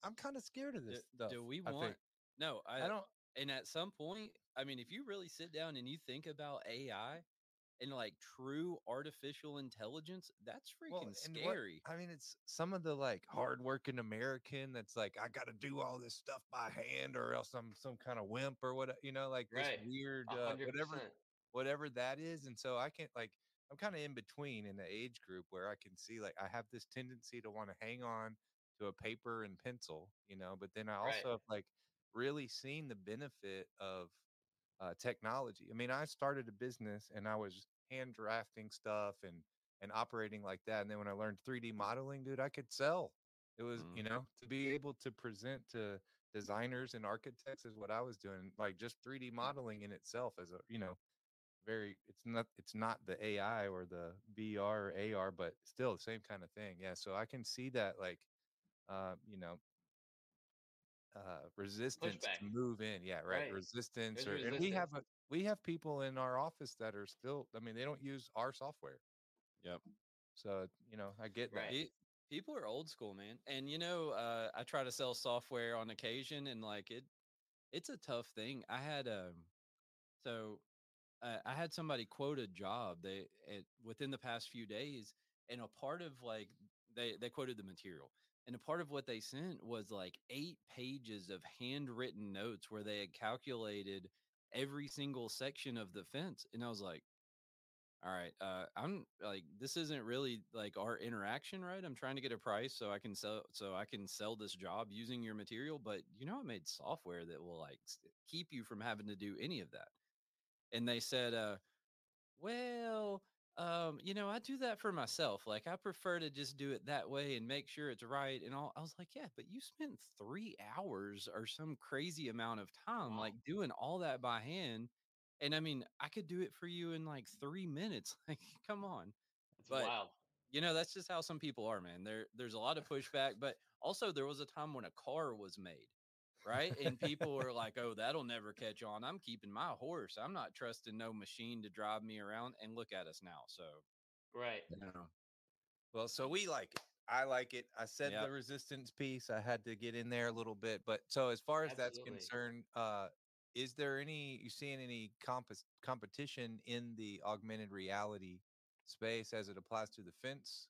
I'm kind of scared of Do, this stuff. do we want? think. No, I, I don't. And at some point, I mean, if you really sit down and you think about AI and like true artificial intelligence, that's well, freaking what- scary. I mean, it's some of the like hardworking American that's like, I got to do all this stuff by hand or else I'm some kind of wimp or what, you know, like this Right. weird, uh, whatever whatever that is. And so I can't like I'm kind of in between in the age group where I can see like I have this tendency to want to hang on to a paper and pencil, you know, but then I Right. also have like really seen the benefit of uh, technology. I mean, I started a business and I was hand drafting stuff and and operating like that. And then when I learned 3D modeling, dude, I could sell. It was, Mm. you know, to be able to present to designers and architects is what I was doing. Like just 3D modeling in itself as a, you know, very it's not it's not the AI or the VR or AR, but still the same kind of thing. Yeah. So I can see that like uh, you know, uh resistance to move in. Yeah, right. Right. Resistance There's or and we have a we have people in our office that are still I mean, they don't use our software. Yep. So, you know, I get that. Right. Pe- people are old school, man. And you know, uh, I try to sell software on occasion, and like it, it's a tough thing. I had um, so uh, I had somebody quote a job they it, within the past few days, and a part of like they they quoted the material, and a part of what they sent was like eight pages of handwritten notes where they had calculated every single section of the fence, and I was like. All right. Uh, I'm like, this isn't really like our interaction, right? I'm trying to get a price so I can sell, so I can sell this job using your material. But you know, I made software that will like keep you from having to do any of that. And they said, uh, well, um, you know, I do that for myself. Like, I prefer to just do it that way and make sure it's right. And all. I was like, yeah, but you spent three hours or some crazy amount of time, Wow. like doing all that by hand. And I mean, I could do it for you in like three minutes. Like, come on. It's But- wild. You know, that's just how some people are, man. There, there's a lot of pushback, but also there was a time when a car was made, right? And people were like, "Oh, that'll never catch on. I'm keeping my horse. I'm not trusting no machine to drive me around." And look at us now. So, Right. you know, Well, so we like it. I like it. I said Yep. the resistance piece. I had to get in there a little bit, but so as far as that's concerned, uh, is there any you seeing any compos- competition in the augmented reality space as it applies to the fence?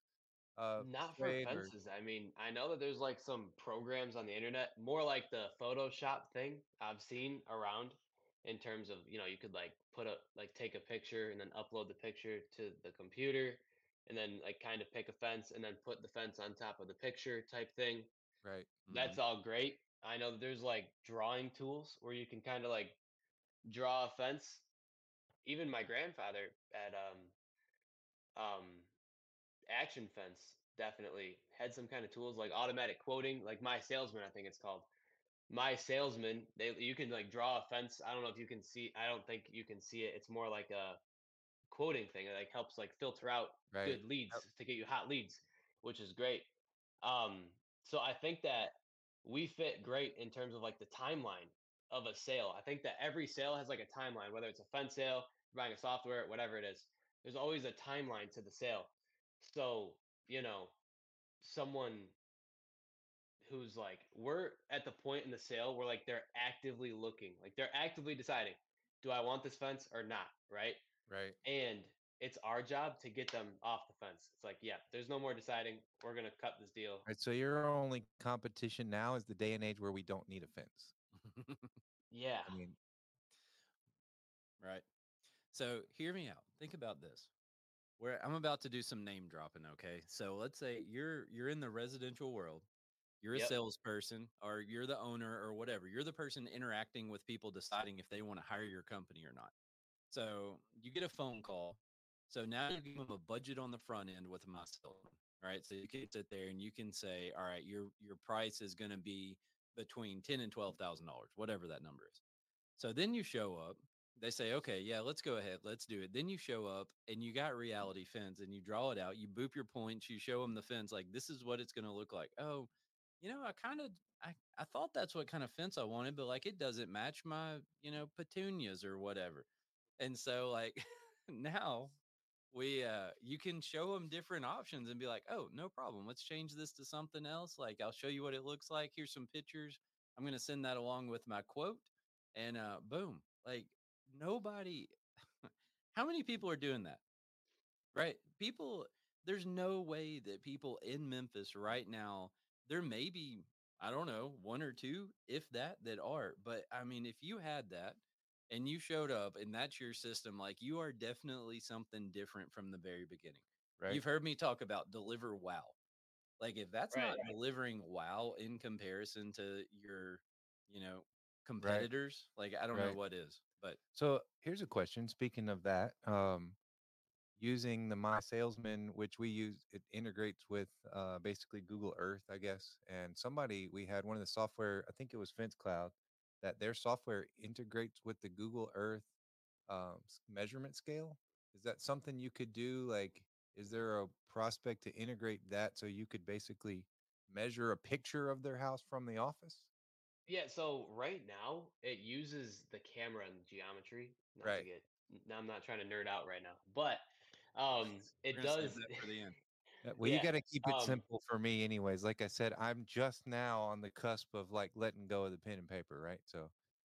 Uh, Not for trade or fences. I mean, I know that there's like some programs on the internet, more like the Photoshop thing I've seen around in terms of, you know, you could like put a like take a picture and then upload the picture to the computer and then like kind of pick a fence and then put the fence on top of the picture type thing. right? That's all great. I know that there's like drawing tools where you can kind of like draw a fence. Even my grandfather at um um action fence definitely had some kind of tools like automatic quoting like my salesman i think it's called. My salesman they you can like draw a fence i don't know if you can see i don't think you can see it it's more like a quoting thing it like helps like filter out Right. good leads to get you hot leads which is great. Um so i think that we fit great in terms of like the timeline of a sale i think that every sale has like a timeline whether it's a fence sale buying a software whatever it is there's always a timeline to the sale so, you know, someone who's like, we're at the point in the sale where like they're actively looking, like they're actively deciding, do I want this fence or not? Right. Right. And it's our job to get them off the fence. It's like, yeah, there's no more deciding. We're going to cut this deal. Right. So your only competition now is the day and age where we don't need a fence. Yeah. I mean, Right. So hear me out. Think about this. Where I'm about to do some name dropping, okay? So let's say you're you're in the residential world. You're a Yep. salesperson or you're the owner or whatever. You're the person interacting with people deciding if they want to hire your company or not. So you get a phone call. So now you give them a budget on the front end with my salesman, right? So you can sit there and you can say, all right, your your price is going to be between ten and twelve thousand dollars, whatever that number is. So then you show up. They say, okay, yeah, let's go ahead, let's do it. Then you show up and you got reality fence and you draw it out. You boop your points. You show them the fence, like this is what it's going to look like. Oh, you know, I kind of I, I thought that's what kind of fence I wanted, but like it doesn't match my, you know, petunias or whatever. And so like now we uh you can show them different options and be like, "Oh, no problem. Let's change this to something else. Like I'll show you what it looks like. Here's some pictures. I'm going to send that along with my quote." And uh boom. Like nobody How many people are doing that? Right? People there's no way that people in Memphis right now there may be I don't know, one or two if that that are, but I mean if you had that and you showed up and that's your system like you are definitely something different from the very beginning. right. You've heard me talk about deliver wow. Like if that's Right. not delivering wow in comparison to your, you know, competitors, like I don't know what is. But So here's a question. Speaking of that, um, using the My Salesman, which we use, it integrates with uh, basically Google Earth, I guess. And somebody, we had one of the software, I think it was Fence Cloud, that their software integrates with the Google Earth um, measurement scale. Is that something you could do? Like, is there a prospect to integrate that so you could basically measure a picture of their house from the office? Yeah, so right now it uses the camera and geometry. Not to Right. get, now I'm not trying to nerd out right now, but um, it we're gonna does. that for the end. Uh, Well, you Yeah, got to keep it um, simple for me, anyways. Like I said, I'm just now on the cusp of like letting go of the pen and paper, right? So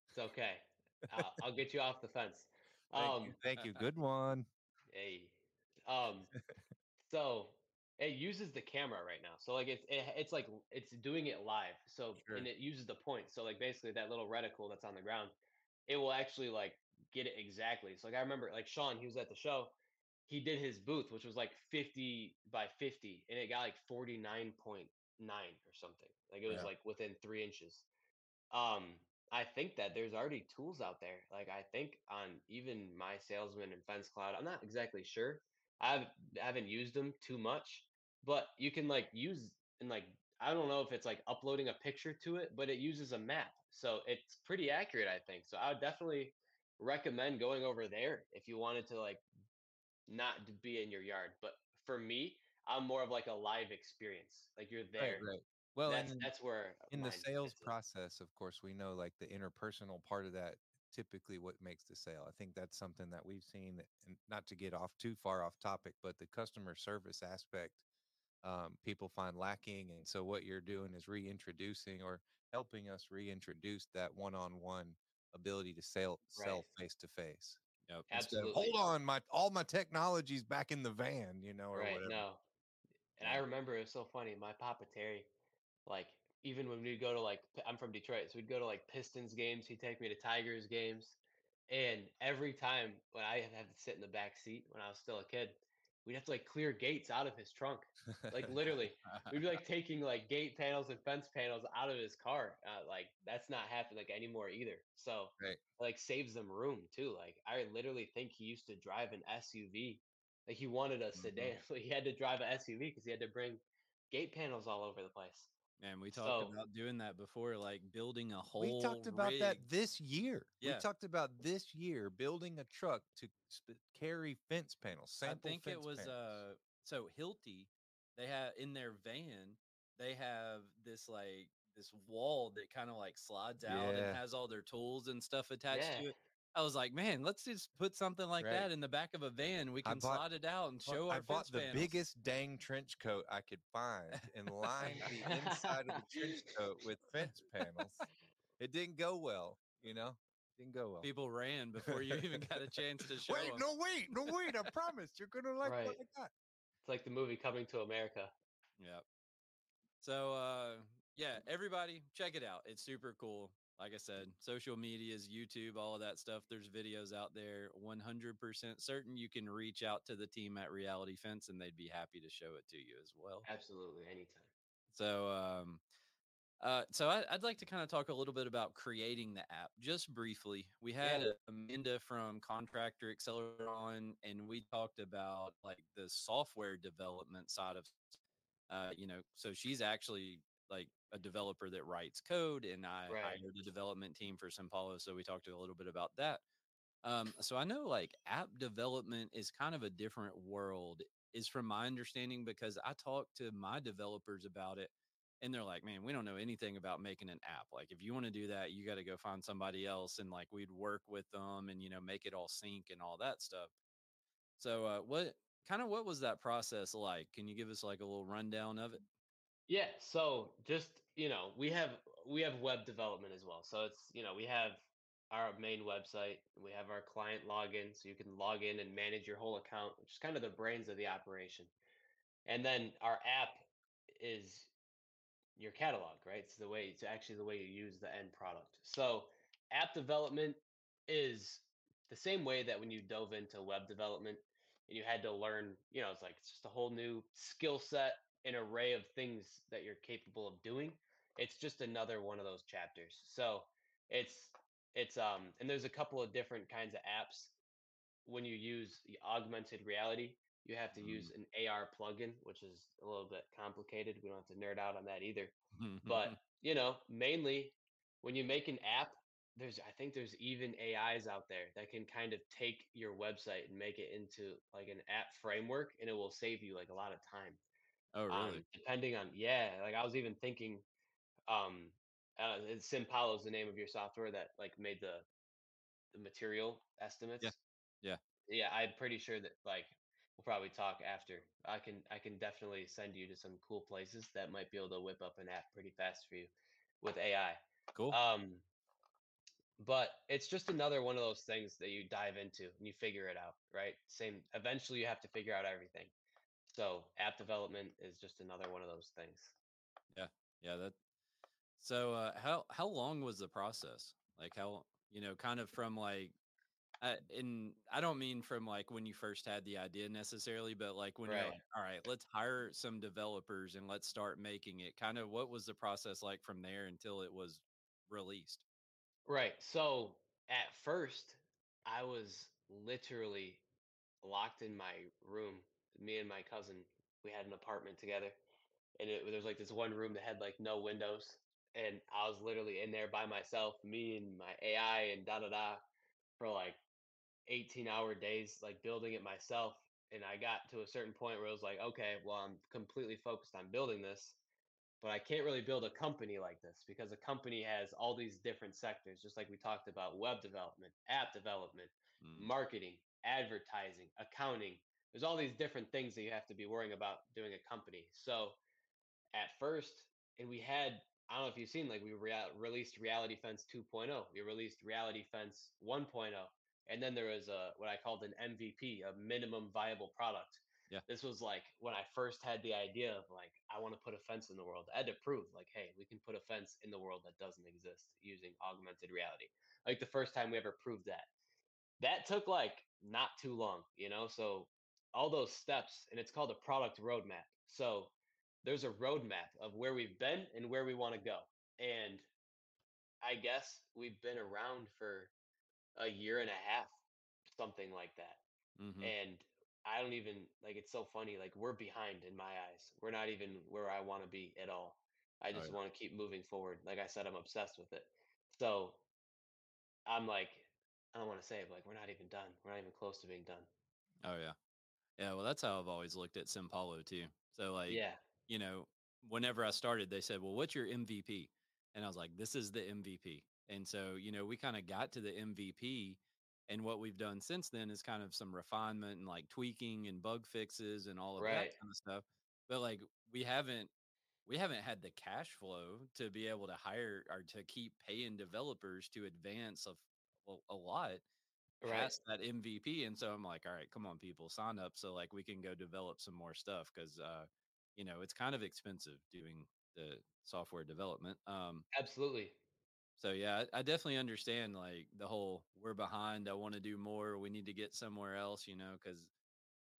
It's okay. I'll, I'll get you off the fence. thank Um, you, thank you. Good one. Hey. Um so it uses the camera right now. So like it's it, it's like it's doing it live. So Sure. and it uses the point. So like basically that little reticle that's on the ground, it will actually like get it exactly. So like I remember like Sean, he was at the show. He did his booth, which was like 50 by 50, and it got like 49.9 or something. Like it was Yeah. like within three inches. Um, I think that there's already tools out there. Like I think on even my salesman and fence cloud, I'm not exactly sure. I've I haven't used them too much, but you can like use and like I don't know if it's like uploading a picture to it, but it uses a map. So it's pretty accurate, I think. So I would definitely recommend going over there if you wanted to like not be in your yard. But for me, I'm more of like a live experience. Like you're there. Right, right. Well, that's and that's where in the sales in. process, of course, we know like the interpersonal part of that typically what makes the sale. I think that's something that we've seen, that- and not to get off too far off topic, but the customer service aspect um, people find lacking. And so what you're doing is reintroducing or helping us reintroduce that one-on-one ability to sell sell face to face. Yep. Instead Absolutely. Hold on, my all my technology's back in the van, you know, or right whatever. no and i remember it was so funny my papa terry like even when we'd go to like I'm from detroit so we'd go to like pistons games he'd take me to tigers games and every time when i had to sit in the back seat when i was still a kid we'd have to like clear gates out of his trunk like literally we'd be like taking like gate panels and fence panels out of his car uh, like that's not happening like anymore either so Right. like saves them room too like i literally think he used to drive an suv like he wanted a Mhm. sedan but he had to drive an suv because he had to bring gate panels all over the place Man, we talked So- about doing that before, like building a whole. we talked about that this year. Yeah. We talked about this year building a truck to sp- carry fence panels. I think it was panels. uh so Hilti, they have in their van, they have this like this wall that kind of like slides out Yeah. and has all their tools and stuff attached Yeah. to it. I was like, man, let's just put something like Right. that in the back of a van. We can bought- slide it out and Well, show our I bought fence the panels. biggest dang trench coat I could find and lined the inside of the trench coat with fence panels. It didn't go well, you know. Didn't go well. People ran before you even got a chance to show wait, 'em. no, wait, no, wait! I promise you're gonna like what Right. I got. it's like the movie coming to america Yep. So uh yeah, everybody check it out. It's super cool. Like I said, social medias, YouTube, all of that stuff. There's videos out there. 100% certain you can reach out to the team at Reality Fence and they'd be happy to show it to you as well. absolutely anytime So, um, uh, so I, I'd like to kind of talk a little bit about creating the app, just briefly. We had Yeah. Amanda from Contractor Accelerator on, and we talked about like the software development side of, uh, you know, so she's actually like a developer that writes code, and I Right. hired the development team for Simpalo, so we talked a little bit about that. Um, so I know like app development is kind of a different world, is from my understanding because I talked to my developers about it and they're like, man, we don't know anything about making an app. Like, if you want to do that, you got to go find somebody else and like we'd work with them and, you know, make it all sync and all that stuff. So, uh, what kind of what was that process like? Can you give us like a little rundown of it? Yeah, so just you know, we have we have web development as well. So it's you know we have our main website, we have our client login, so you can log in and manage your whole account, which is kind of the brains of the operation. And then our app is your catalog, right? It's the way it's actually the way you use the end product. So app development is the same way that when you dove into web development and you had to learn, you know, it's like it's just a whole new skill set, an array of things that you're capable of doing. It's just another one of those chapters. So it's it's um and there's a couple of different kinds of apps when you use the augmented reality you have to use an AR plugin which is a little bit complicated we don't have to nerd out on that either but you know mainly when you make an app there's i think there's even ais out there that can kind of take your website and make it into like an app framework and it will save you like a lot of time oh, um, really? depending on yeah like i was even thinking um uh, simpalo is the name of your software that like made the the material estimates Yeah. Yeah. yeah i'm pretty sure that like we'll probably talk after i can i can definitely send you to some cool places that might be able to whip up an app pretty fast for you with ai cool. um but it's just another one of those things that you dive into and you figure it out right same eventually you have to figure out everything so app development is just another one of those things yeah. Yeah. That. So, uh, how how long was the process? Like, how you know, kind of from like. Uh, and I don't mean from like when you first had the idea necessarily, but like when you're like, all right, let's hire some developers and let's start making it. Kind of what was the process like from there until it was released? Right. So at first, I was literally locked in my room. Me and my cousin, we had an apartment together, and it, there was like this one room that had like no windows, and I was literally in there by myself, me and my AI and da da da, for like 18 hour days, like building it myself. And I got to a certain point where it was like, okay, well, I'm completely focused on building this but I can't really build a company like this because a company has all these different sectors, just like we talked about web development, app development, Mm, marketing, advertising, accounting. There's all these different things that you have to be worrying about doing a company. So at first, and we had, I don't know if you've seen, like we rea- released Reality Fence 2.0, we released Reality Fence 1.0. and then there was a what I called an MVP, a minimum viable product. Yeah. This was like when I first had the idea of like I want to put a fence in the world. I had to prove like, hey, we can put a fence in the world that doesn't exist using augmented reality. Like the first time we ever proved that. That took like not too long, you know. So all those steps, and it's called a product roadmap. So there's a roadmap of where we've been and where we want to go. And I guess we've been around for a year and a half, something like that. hmm And I don't even like it's so funny. Like we're behind in my eyes. We're not even where I want to be at all. I Oh just yeah. want to keep moving forward. Like I said, I'm obsessed with it. So I'm like, I don't want to say it, but like we're not even done. We're not even close to being done. Oh yeah. Yeah. Well, that's how I've always looked at Simpalo too. So like, Yeah. you know, whenever I started, they said, "Well, what's your MVP?" And I was like, "This is the MVP." And so, you know, we kind of got to the MVP, and what we've done since then is kind of some refinement and like tweaking and bug fixes and all of that kind of stuff. But like, we haven't we haven't had the cash flow to be able to hire or to keep paying developers to advance of a lot Right. past that MVP. And so I'm like, all right, come on, people, sign up so like we can go develop some more stuff because uh, you know, it's kind of expensive doing the software development. Um, Absolutely. so yeah, I, I definitely understand like the whole we're behind, I want to do more, we need to get somewhere else, you know, because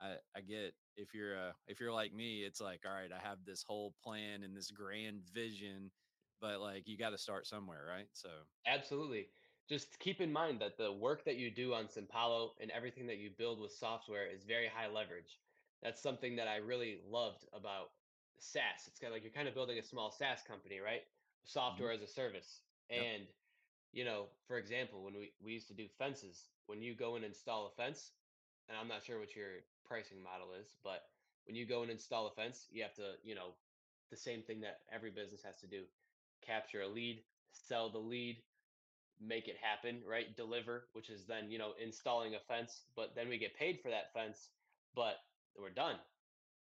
I, I get if you're uh if you're like me, it's like, all right, I have this whole plan and this grand vision, but like you got to start somewhere, right? So Absolutely. Just keep in mind that the work that you do on Simpalo and everything that you build with software is very high leverage. That's something that I really loved about SaaS. It's kind of like you're kind of building a small SaaS company, right? mhm, Software as a service. yep, And, you know, for example, when we, we used to do fences, when you go and install a fence, and I'm not sure what your pricing model is, but when you go and install a fence, you have to, you know, the same thing that every business has to do capture a lead, sell the lead, make it happen, right? Deliver, which is then, you know, installing a fence, but then we get paid for that fence, but we're done,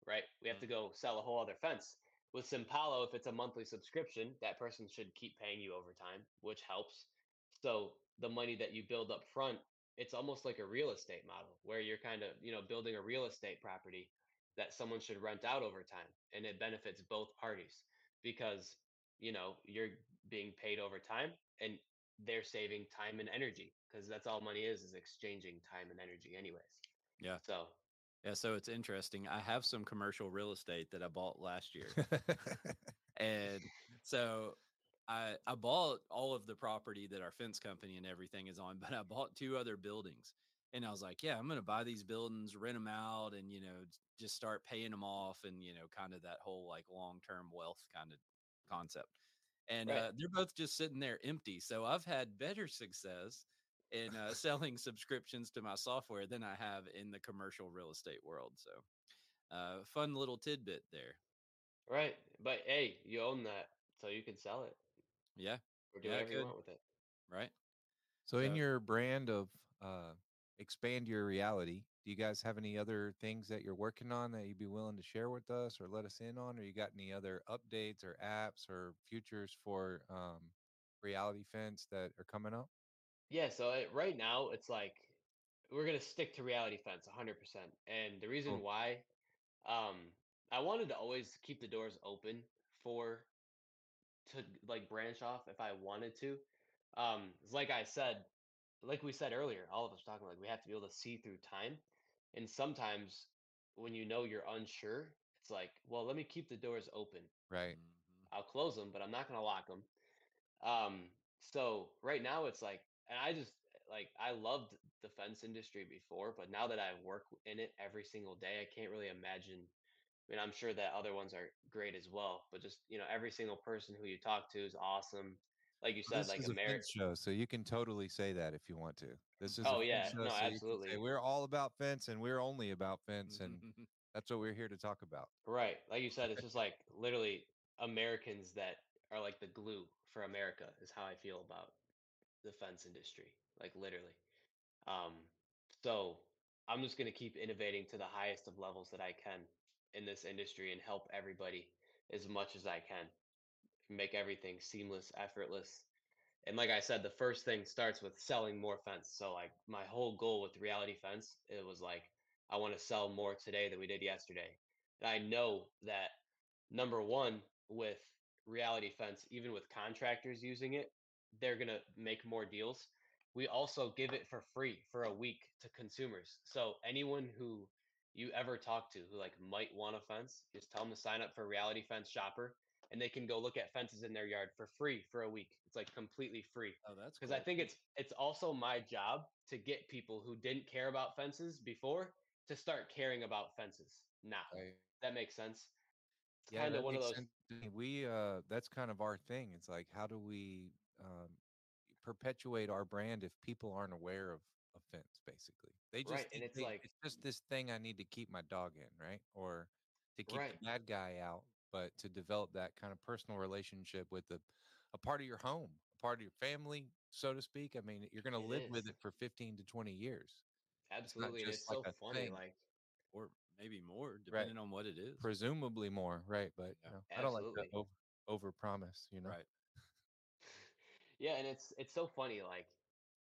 right? We have mm, to go sell a whole other fence. With Simpalo, if it's a monthly subscription, that person should keep paying you over time, which helps. So the money that you build up front, it's almost like a real estate model where you're kind of, you know, building a real estate property that someone should rent out over time and it benefits both parties because, you know, you're being paid over time and they're saving time and energy because that's all money is is exchanging time and energy anyways. yeah. So, Yeah, so it's interesting. I have some commercial real estate that I bought last year. And so I I bought all of the property that our fence company and everything is on, but I bought two other buildings. And I was like, yeah, I'm going to buy these buildings, rent them out and you know, just start paying them off and you know, kind of that whole like long-term wealth kind of concept. And right. uh, they're both just sitting there empty. So I've had better success in uh, selling subscriptions to my software than I have in the commercial real estate world. So uh, fun little tidbit there. Right. But hey, you own that, so you can sell it Yeah, or do yeah, whatever you want with it. Right. so, in your brand of uh, expand your reality, do you guys have any other things that you're working on that you'd be willing to share with us or let us in on? Or you got any other updates or apps or futures for um, Reality Fence that are coming up? Yeah, so it, right now it's like we're gonna stick to reality fence 100%. And the reason Cool. why, um, I wanted to always keep the doors open for to like branch off if I wanted to. Um, like I said, like we said earlier, all of us talking like we have to be able to see through time. And sometimes when you know you're unsure, it's like, well, let me keep the doors open. Right. mhm, I'll close them, but I'm not gonna lock them. Um, so right now it's like, and I just like I loved the fence industry before, but now that I work in it every single day, I can't really imagine. I mean, I'm sure that other ones are great as well, but just you know, every single person who you talk to is awesome. Like you said, this like is a Ameri fence show, so you can totally say that if you want to. This is Oh yeah, show, no, so can say absolutely. we're all about fence and we're only about fence, and that's what we're here to talk about. Right. Like you said, it's just like literally Americans that are like the glue for America is how I feel about the fence industry. Like literally. Um, so I'm just gonna keep innovating to the highest of levels that I can in this industry and help everybody as much as I can. Make everything seamless, effortless, And like I said, the first thing starts with selling more fence. So like my whole goal with reality fence, it was like I want to sell more today than we did yesterday. And I know that number one, with reality fence, even with contractors using it, they're gonna make more deals. We also give it for free for a week to consumers. So anyone who you ever talk to who like might want a fence, just tell them to sign up for Reality Fence Shopper, and they can go look at fences in their yard for free for a week. It's like completely free. Oh, that's Because I think it's it's also my job to get people who didn't care about fences before to start caring about fences now. Right. That makes sense. It's Yeah, kind of one of those. sense. We uh that's kind of our thing. It's like how do we um perpetuate our brand if people aren't aware of offense basically. They just Right, and it's they- like- it's just this thing I need to keep my dog in, right? Or to keep Right. the bad guy out, but to develop that kind of personal relationship with a a part of your home, a part of your family, so to speak. I mean, you're going to It live with it for 15 to 20 years. Absolutely, and just it's so like a funny. thing. Like or maybe more, depending on what it is. Presumably more, right? But Yeah. you know, I don't like to over, over promise, you know. Right. Yeah, and it's it's so funny. Like,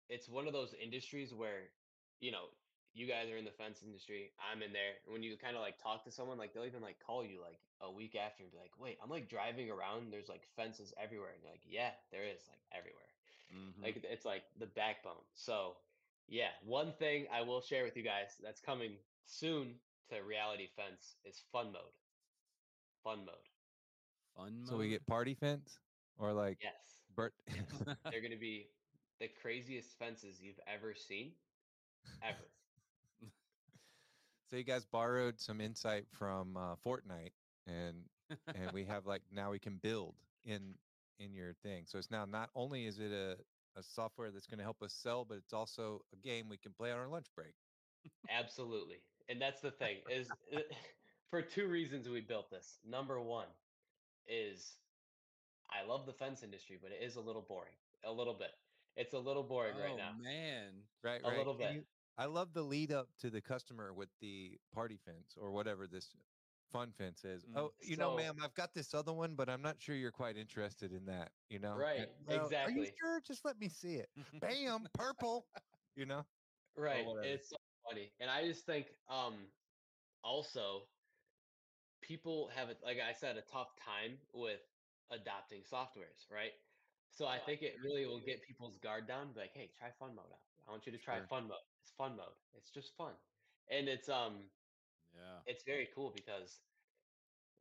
it's one of those industries where, you know, you guys are in the fence industry. I'm in there. And when you kind of like talk to someone, like they'll even like call you like a week after and be like, "Wait, I'm like driving around. There's like fences everywhere." And you're like, "Yeah, there is like everywhere. Mhm. Like it's like the backbone." So, yeah, one thing I will share with you guys that's coming soon to Reality Fence is fun mode. Fun mode. Fun So we get party fence or like Yes. Bert. They're going to be the craziest fences you've ever seen, ever. So you guys borrowed some insight from uh, Fortnite, and and we have like now we can build in in your thing. So it's now not only is it a a software that's going to help us sell, but it's also a game we can play on our lunch break. Absolutely. And that's the thing is uh, for two reasons we built this. Number 1 is I love the fence industry, but it is a little boring. A little bit. It's a little boring right oh now. man. Right, A right. little bit. you- I love the lead up to the customer with the party fence or whatever this fun fence is. Mm. Oh, you know, ma'am, I've got this other one, but I'm not sure you're quite interested in that. You know, Right, "Well, Are you sure? Just let me see it. Bam, purple. You know, Right. It's so funny. And I just think um also people have a, like I said a tough time with adopting softwares, right? So I think it really will get people's guard down. Like, hey, try fun mode out. I want you to try Sure. fun mode. It's fun mode. It's just fun, and it's um, Yeah. it's very cool because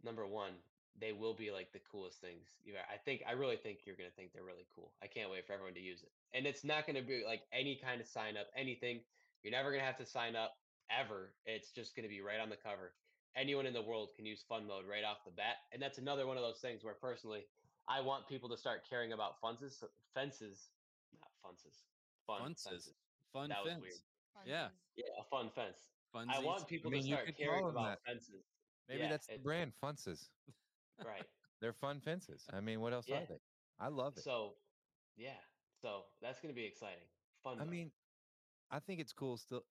number one, they will be like the coolest things you. I think I really think you're gonna think they're really cool. I can't wait for everyone to use it, and it's not gonna be like any kind of sign up, anything. You're never gonna have to sign up ever. It's just gonna be right on the cover. Anyone in the world can use fun mode right off the bat, and that's another one of those things where personally, I want people to start caring about fences, fences, not fences, fun Fences. fences. Fun That was fence. weird. Yeah. Funsies. Yeah, a fun fence. I want people mean, to you start could call caring them about that. fences. maybe Yeah, that's the brand, Funces. Right. They're fun fences. I mean, what else Yeah. are they? I love it. So, yeah. So that's going to be exciting. Fun. I mode. mean, I think it's cool still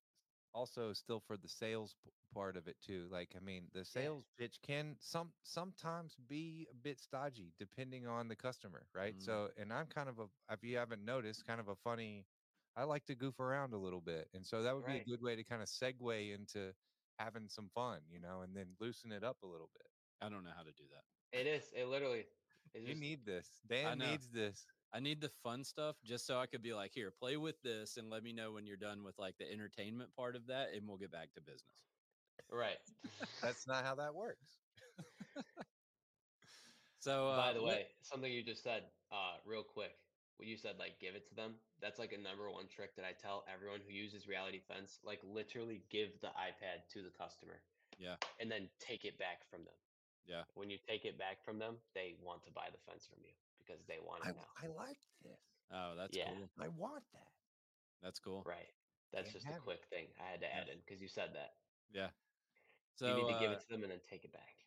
also still for the sales p- part of it too. Like I mean, the sales pitch can some sometimes be a bit stodgy depending on the customer, right? Mm. So, and I'm kind of a if you haven't noticed, kind of a funny I like to goof around a little bit. And so that would be a good way to kind of segue into having some fun, you know, and then loosen it up a little bit. I don't know how to do that. it is. It literally. It's You just, need this. Dan needs this. I need the fun stuff just so I could be like, here, play with this and let me know when you're done with like the entertainment part of that and we'll get back to business. right. That's not how that works. So, uh, By the what- way, something you just said, uh, real quick. When you said like give it to them, that's like a number one trick that I tell everyone who uses Reality Fence. Like literally give the iPad to the customer. Yeah. And then take it back from them. Yeah. When you take it back from them, they want to buy the fence from you because they want I, it now. I like this. oh, that's Yeah. cool. I want that. That's cool. Right. That's Can't just a have it. quick thing I had to Yeah. add in because you said that. Yeah. So you need to give uh, it to them and then take it back.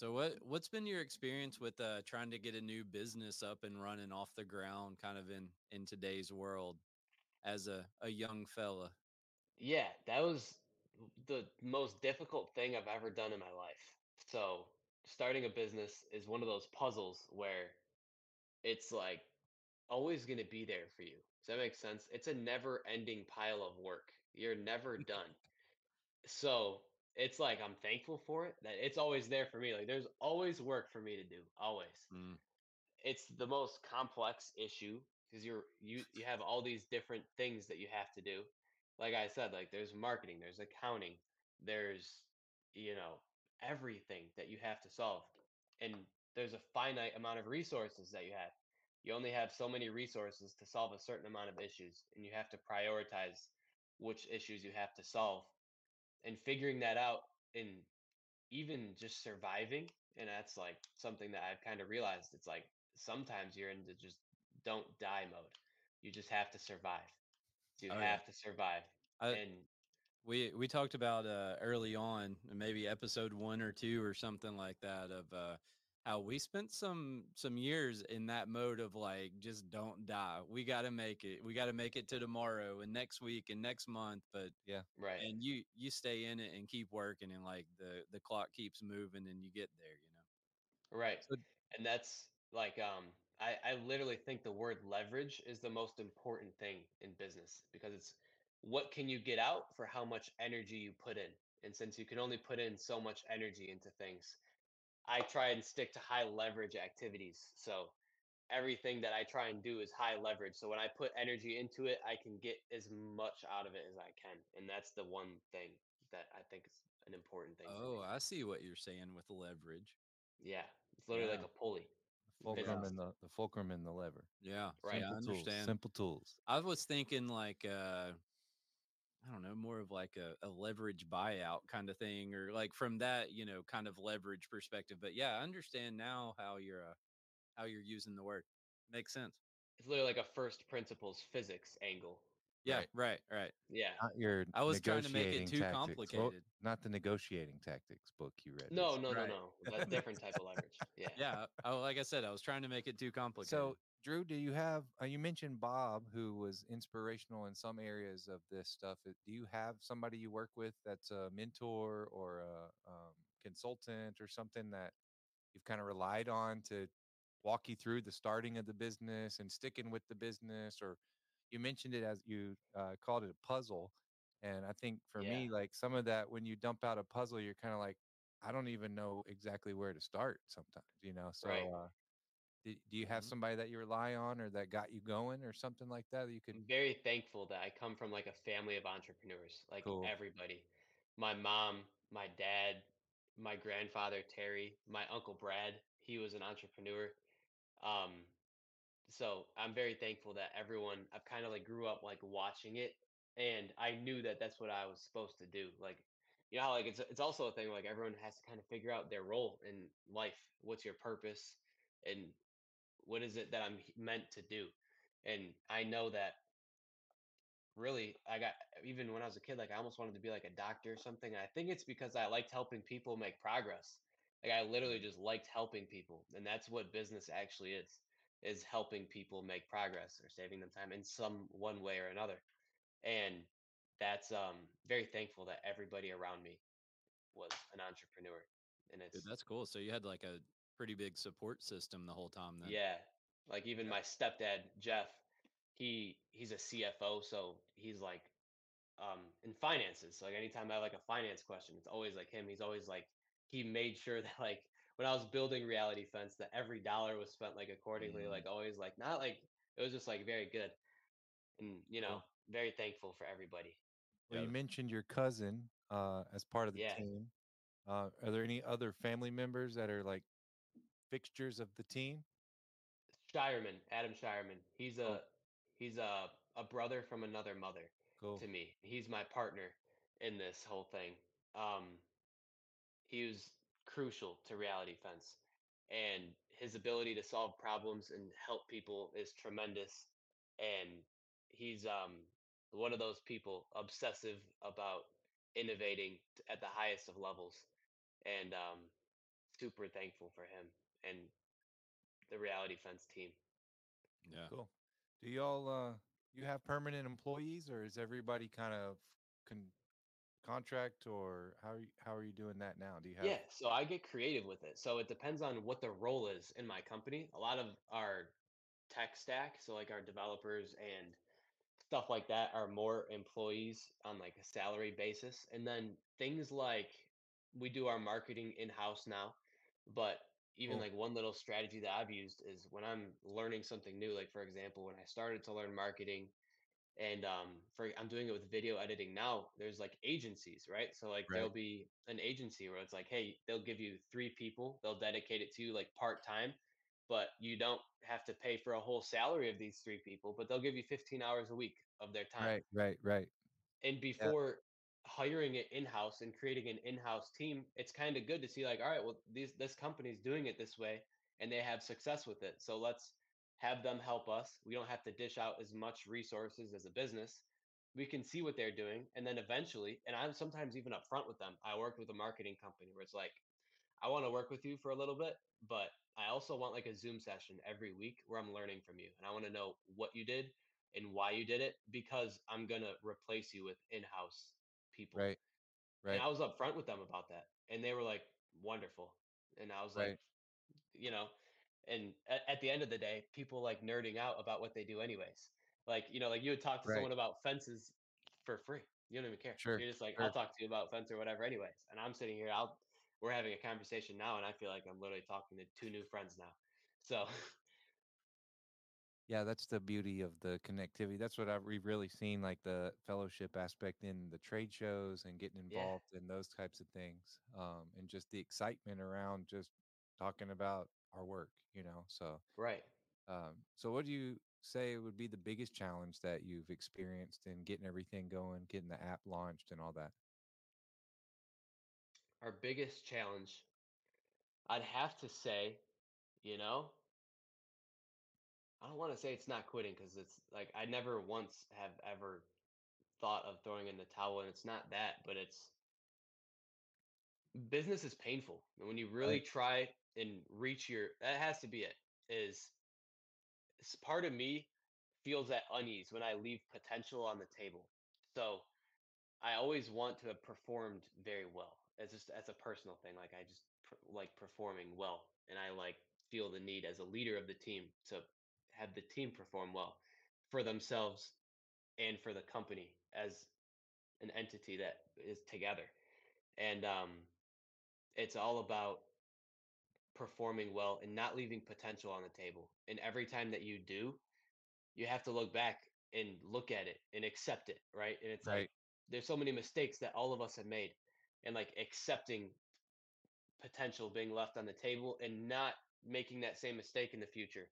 So what what's been your experience with uh, trying to get a new business up and running off the ground, kind of in in today's world, as a a young fella? Yeah, that was the most difficult thing I've ever done in my life. So, starting a business is one of those puzzles where it's like always going to be there for you. Does that make sense? It's a never ending pile of work. You're never done. So it's like I'm thankful for it that it's always there for me. Like there's always work for me to do. Always. Mm. It's the most complex issue because you're you you have all these different things that you have to do. Like I said, like there's marketing, there's accounting, there's you know everything that you have to solve. And there's a finite amount of resources that you have. You only have so many resources to solve a certain amount of issues, and you have to prioritize which issues you have to solve. And figuring that out and even just surviving, and that's like something that I've kind of realized. It's like sometimes you're in the just don't die mode. You just have to survive. You Oh, yeah. have to survive. I, and we we talked about uh, early on, maybe episode one or two or something like that, of uh, how we spent some some years in that mode of like just don't die. We got to make it. We got to make it to tomorrow and next week and next month. But yeah. right. and you you stay in it and keep working, and like the the clock keeps moving, and you get there. You know. Right. So And that's like um I, I literally think the word leverage is the most important thing in business because it's what can you get out for how much energy you put in. And since you can only put in so much energy into things, I try and stick to high leverage activities. So everything that I try and do is high leverage. So when I put energy into it, I can get as much out of it as I can. And that's the one thing that I think is an important thing. oh. I see what you're saying with the leverage. yeah. It's literally like a pulley. The fulcrum Business. and the, the fulcrum and the lever. Yeah, Right. yeah, I Simple tools. understand. Simple tools. I was thinking like uh I don't know, more of like a, a leverage buyout kind of thing, or like from that, you know, kind of leverage perspective. But yeah, I understand now how you're uh, how you're using the word. Makes sense. It's literally like a first principles physics angle. Yeah, Right. right, right. Yeah. Not your I was trying to make it too tactics. Well, complicated. not the negotiating tactics book you read. No, recently. no, no, Right. no. That's different type of leverage. Yeah. Yeah. Oh, like I said, I was trying to make it too complicated. So, Drew, do you have? Uh, you mentioned Bob, who was inspirational in some areas of this stuff. Uh, Do you have somebody you work with that's a mentor or a um, consultant or something that you've kind of relied on to walk you through the starting of the business and sticking with the business? Or you mentioned it as you uh, called it a puzzle, and I think for Yeah. me, like some of that, when you dump out a puzzle, you're kind of like, I don't even know exactly where to start. Sometimes, you know. So. Right. Uh, do, do you have Mhm. somebody that you rely on or that got you going or something like that that you could I'm very thankful that I come from like a family of entrepreneurs, like Cool. everybody. My mom, my dad, my grandfather Terry, my uncle Brad, he was an entrepreneur. Um so I'm very thankful that everyone I've kind of like grew up like watching it and I knew that that's what I was supposed to do. Like you know how like it's it's also a thing like everyone has to kind of figure out their role in life. What's your purpose and what is it that I'm meant to do? And I know that really I got even when I was a kid, like I almost wanted to be like a doctor or something. And I think it's because I liked helping people make progress. Like I literally just liked helping people. And that's what business actually is, is helping people make progress or saving them time in some one way or another. And that's um very thankful that everybody around me was an entrepreneur. And it's Dude, that's cool. So you had like a pretty big support system the whole time then. Yeah. Like even my stepdad, Jeff, he he's a CFO, so he's like um in finances. So like anytime I have like a finance question, it's always like him. He's always like he made sure that like when I was building reality fence that every dollar was spent like accordingly, Mm. like always like not like it was just like very good. And you know, very thankful for everybody. well you mentioned your cousin uh as part of the Yeah. team uh are there any other family members that are like fixtures of the team Shireman, Adam Shireman. He's a Cool. he's a a brother from another mother. cool to me. He's my partner in this whole thing. Um, he was crucial to Reality Fence, and his ability to solve problems and help people is tremendous. And he's um, one of those people obsessive about innovating at the highest of levels, and um, super thankful for him and the Reality Fence team. Yeah. cool do y'all uh you have permanent employees or is everybody kind of con- contract or how are you, how are you doing that now do you have Yeah, so I get creative with it. So it depends on what the role is in my company. A lot of our tech stack. So like our developers and stuff like that are more employees on like a salary basis. And then things like we do our marketing in house now, but even Cool. like one little strategy that I've used is when I'm learning something new, like for example, when I started to learn marketing and um for I'm doing it with video editing now, there's like agencies, right? So like there'll be an agency where it's like, hey, they'll give you three people, they'll dedicate it to you like part time, but you don't have to pay for a whole salary of these three people, but they'll give you 15 hours a week of their time Right. Right. Right. and before hiring it in-house and creating an in-house team it's kind of good to see like all right well these this company's doing it this way and they have success with it so let's have them help us we don't have to dish out as much resources as a business we can see what they're doing and then eventually and i'm sometimes even upfront with them i worked with a marketing company where it's like I want to work with you for a little bit, but I also want like a Zoom session every week where I'm learning from you. And I want to know what you did and why you did it because I'm going to replace you with in house people. Right. And Right. I was upfront with them about that. And they were like, wonderful. And I was like, Right. you know, and at, at the end of the day, people like nerding out about what they do anyways. Like, you know, like you would talk to Right. someone about fences for free. You don't even care. Sure. You're just like, I'll talk to you about fence or whatever anyways. And I'm sitting here, I'll we're having a conversation now and I feel like I'm literally talking to two new friends now. So Yeah, that's the beauty of the connectivity. That's what I've we've really seen, like the fellowship aspect in the trade shows and getting yeah, involved in those types of things, um, and just the excitement around just talking about our work, you know. So, right. um, so what do you say would be the biggest challenge that you've experienced in getting everything going, getting the app launched, and all that? Our biggest challenge, I'd have to say, you know, I don't want to say it's not quitting because it's like I never once have ever thought of throwing in the towel and it's not that, but it's business is painful. And when you really Right. try and reach your that has to be it is s- part of me feels at unease when I leave potential on the table. So I always want to have performed very well. As just as a personal thing, like I just pr- like performing well, and I like feel the need as a leader of the team to have the team perform well for themselves and for the company as an entity that is together. And um, it's all about performing well and not leaving potential on the table. And every time that you do, you have to look back and look at it and accept it, right? And it's like there's so many mistakes that all of us have made, and like accepting potential being left on the table and not making that same mistake in the future.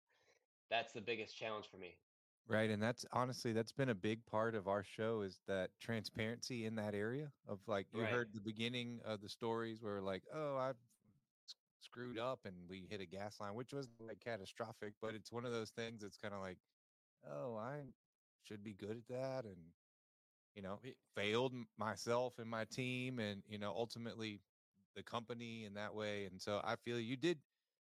That's the biggest challenge for me. Right. And that's honestly, that's been a big part of our show is that transparency in that area of like, you Right. heard the beginning of the stories where like, oh, I screwed up and we hit a gas line, which was like catastrophic, but it's one of those things that's kind of like, oh, I should be good at that. And, you know, failed myself and my team and, you know, ultimately the company in that way. And so I feel you did,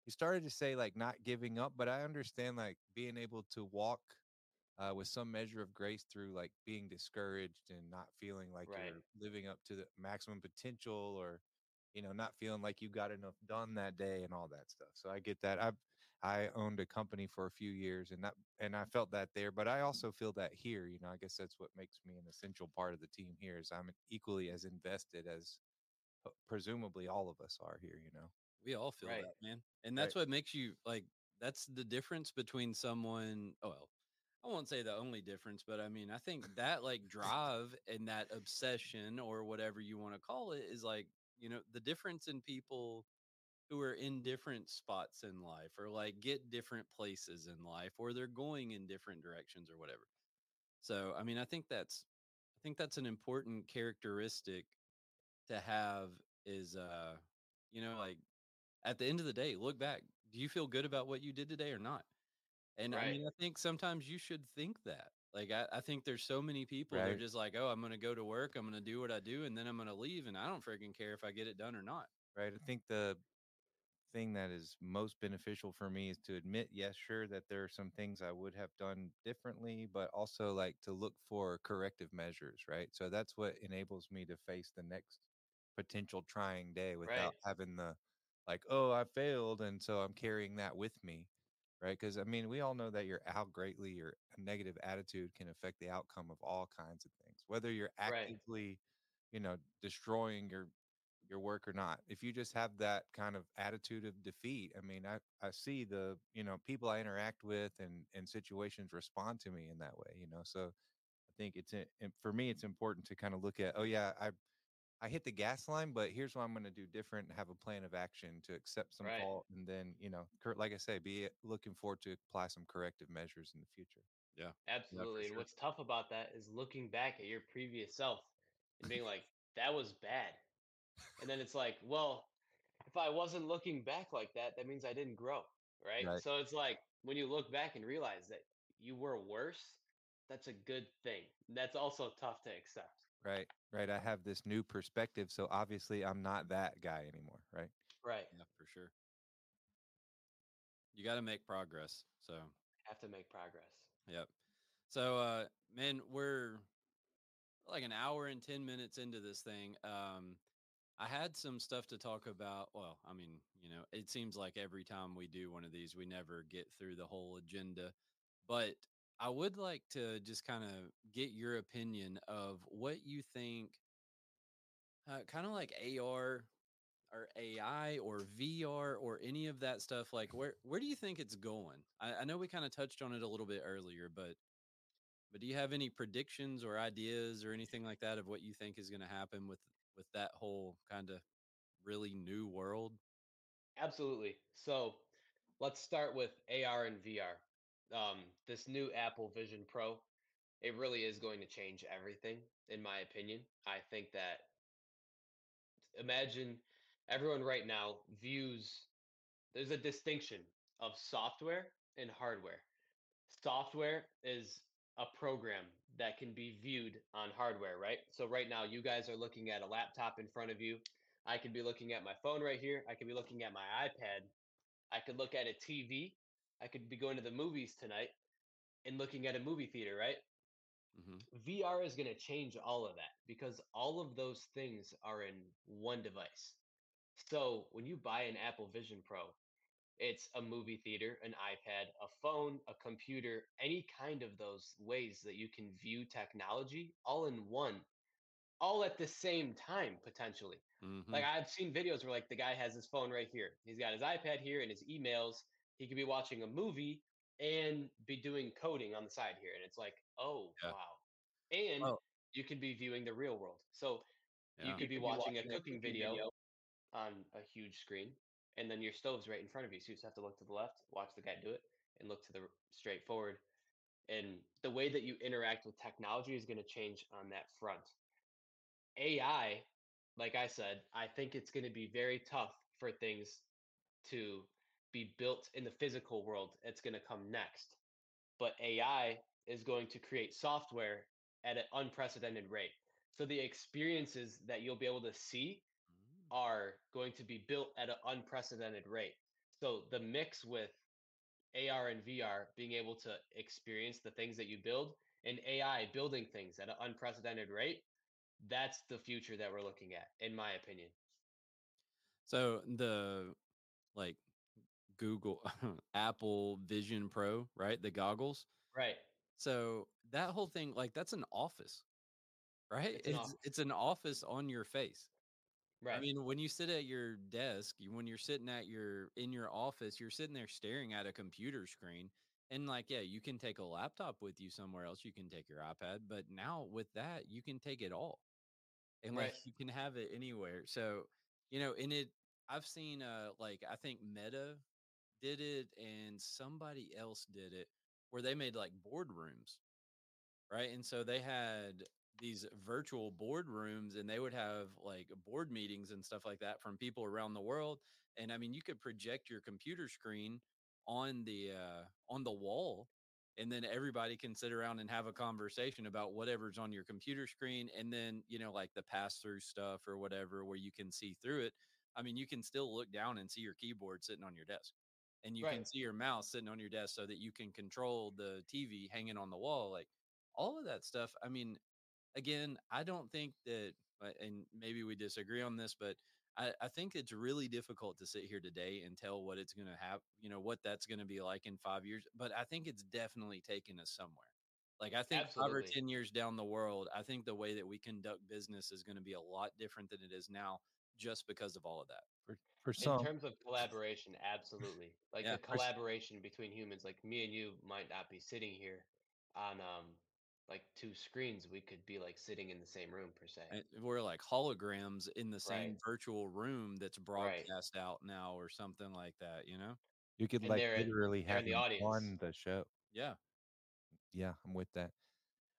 you started to say like not giving up, but I understand like being able to walk uh, with some measure of grace through like being discouraged and not feeling like Right. you're living up to the maximum potential or you know not feeling like you got enough done that day and all that stuff. So i get that. I've i owned a company for a few years and that and i felt that there but i also feel that here you know i guess that's what makes me an essential part of the team here is i'm equally as invested as presumably all of us are here you know we all feel Right. that, man. And Right. that's what makes you like that's the difference between someone oh well, I won't say the only difference, but I mean, I think that like drive and that obsession or whatever you want to call it is like, you know, the difference in people who are in different spots in life or like get different places in life or they're going in different directions or whatever. So, I mean, I think that's I think that's an important characteristic to have is uh you know like at the end of the day look back do you feel good about what you did today or not and i mean i think sometimes you should think that like i, I think there's so many people they're just like oh i'm gonna go to work i'm gonna do what i do and then i'm gonna leave and i don't freaking care if i get it done or not right i think the thing that is most beneficial for me is to admit, yes, sure, that there are some things I would have done differently, but also like to look for corrective measures, right? So that's what enables me to face the next potential trying day without Right. having the like, oh, I failed. And so I'm carrying that with me, right? Because I mean, we all know that your how greatly your negative attitude can affect the outcome of all kinds of things, whether you're Right. actively, you know, destroying your your work or not. If you just have that kind of attitude of defeat, I mean, I I see the you know people I interact with and and situations respond to me in that way, you know. So I think it's eh, i- im- for me, it's important to kind of look at, oh yeah, I I hit the gas line, but here's what I'm going to do different and have a plan of action to accept some Right. fault. And then, you know, cor- like I say, be looking forward to apply some corrective measures in the future. Yeah. Absolutely. and sure. what's tough about that is looking back at your previous self and being like, that was bad. And then it's like, well, if I wasn't looking back like that, that means I didn't grow. Right. Right. So it's like when you look back and realize that you were worse, that's a good thing. That's also tough to accept. Right. Right. I have this new perspective. So obviously I'm not that guy anymore. Right. Right. Yeah, for sure. You got to make progress. So, Have to make progress. yep. So, uh, man, we're like an hour and 10 minutes into this thing. Um, I had some stuff to talk about. Well, I mean, you know, it seems like every time we do one of these, we never get through the whole agenda. But I would like to just kind of get your opinion of what you think, uh, kind of like AR or AI or VR or any of that stuff. Like, where where do you think it's going? I, I know we kind of touched on it a little bit earlier, but but do you have any predictions or ideas or anything like that of what you think is going to happen with with that whole kind of really new world? Absolutely. So let's start with AR and VR. Um, this new Apple Vision Pro, it really is going to change everything, in my opinion. I think that imagine everyone right now views there's a distinction of software and hardware. Software is a program that can be viewed on hardware, right? So right now you guys are looking at a laptop in front of you. I could be looking at my phone right here. I could be looking at my iPad. I could look at a TV. I could be going to the movies tonight and looking at a movie theater, right? Mm-hmm. VR is going to change all of that because all of those things are in one device. So when you buy an Apple Vision Pro, it's a movie theater, an iPad, a phone, a computer, any kind of those ways that you can view technology all in one, all at the same time, potentially. Mm-hmm. Like I've seen videos where like the guy has his phone right here. He's got his iPad here and his emails. He could be watching a movie and be doing coding on the side here. And it's like, oh Yeah. wow. And Well- you could be viewing the real world. So you Yeah. could be watching a cooking video on a huge screen, and then your stove's right in front of you. So you just have to look to the left, watch the guy do it, and look to the straight forward. And the way that you interact with technology is going to change on that front. AI, like I said, I think it's going to be very tough for things to be built in the physical world. It's going to come next. But AI is going to create software at an unprecedented rate. So the experiences that you'll be able to see Mm. are going to be built at an unprecedented rate. So the mix with AR and VR being able to experience the things that you build and AI building things at an unprecedented rate, that's the future that we're looking at, in my opinion. So the like Google Apple Vision Pro, right? The goggles. Right. So that whole thing, like that's an office, right? It's an It's office. it's an office on your face. Right. I mean, when you sit at your desk, when you're sitting at your in your office, you're sitting there staring at a computer screen. And like, yeah, you can take a laptop with you somewhere else. You can take your iPad, but now with that, you can take it all, and like Right. you can have it anywhere. So you know, in it, I've seen uh like I think Meta did it, and somebody else did it, where they made like boardrooms, right? And so they had these virtual boardrooms and they would have like board meetings and stuff like that from people around the world. And i mean you could project your computer screen on the uh on the wall and then everybody can sit around and have a conversation about whatever's on your computer screen and then you know like the pass through stuff or whatever where you can see through it. I mean you can still look down and see your keyboard sitting on your desk and you can see your mouse sitting on your desk so that you can control the tv hanging on the wall like all of that stuff i mean again i don't think that uh, and maybe we disagree on this but I, I think it's really difficult to sit here today and tell what it's going to have, you know, what that's going to be like in five years. But I think it's definitely taken us somewhere. Like I think five or ten years down the world, I think the way that we conduct business is going to be a lot different than it is now, just because of all of that. For for In terms of collaboration, absolutely. Like Yeah, the for collaboration between humans, like me and you might not be sitting here on um like two screens. We could be like sitting in the same room per se. And we're like holograms in the same Right. virtual room that's Right. broadcast out now, or something like that. You know? you could And like they're in- literally have the audience. on the show. Yeah. Yeah, I'm with that.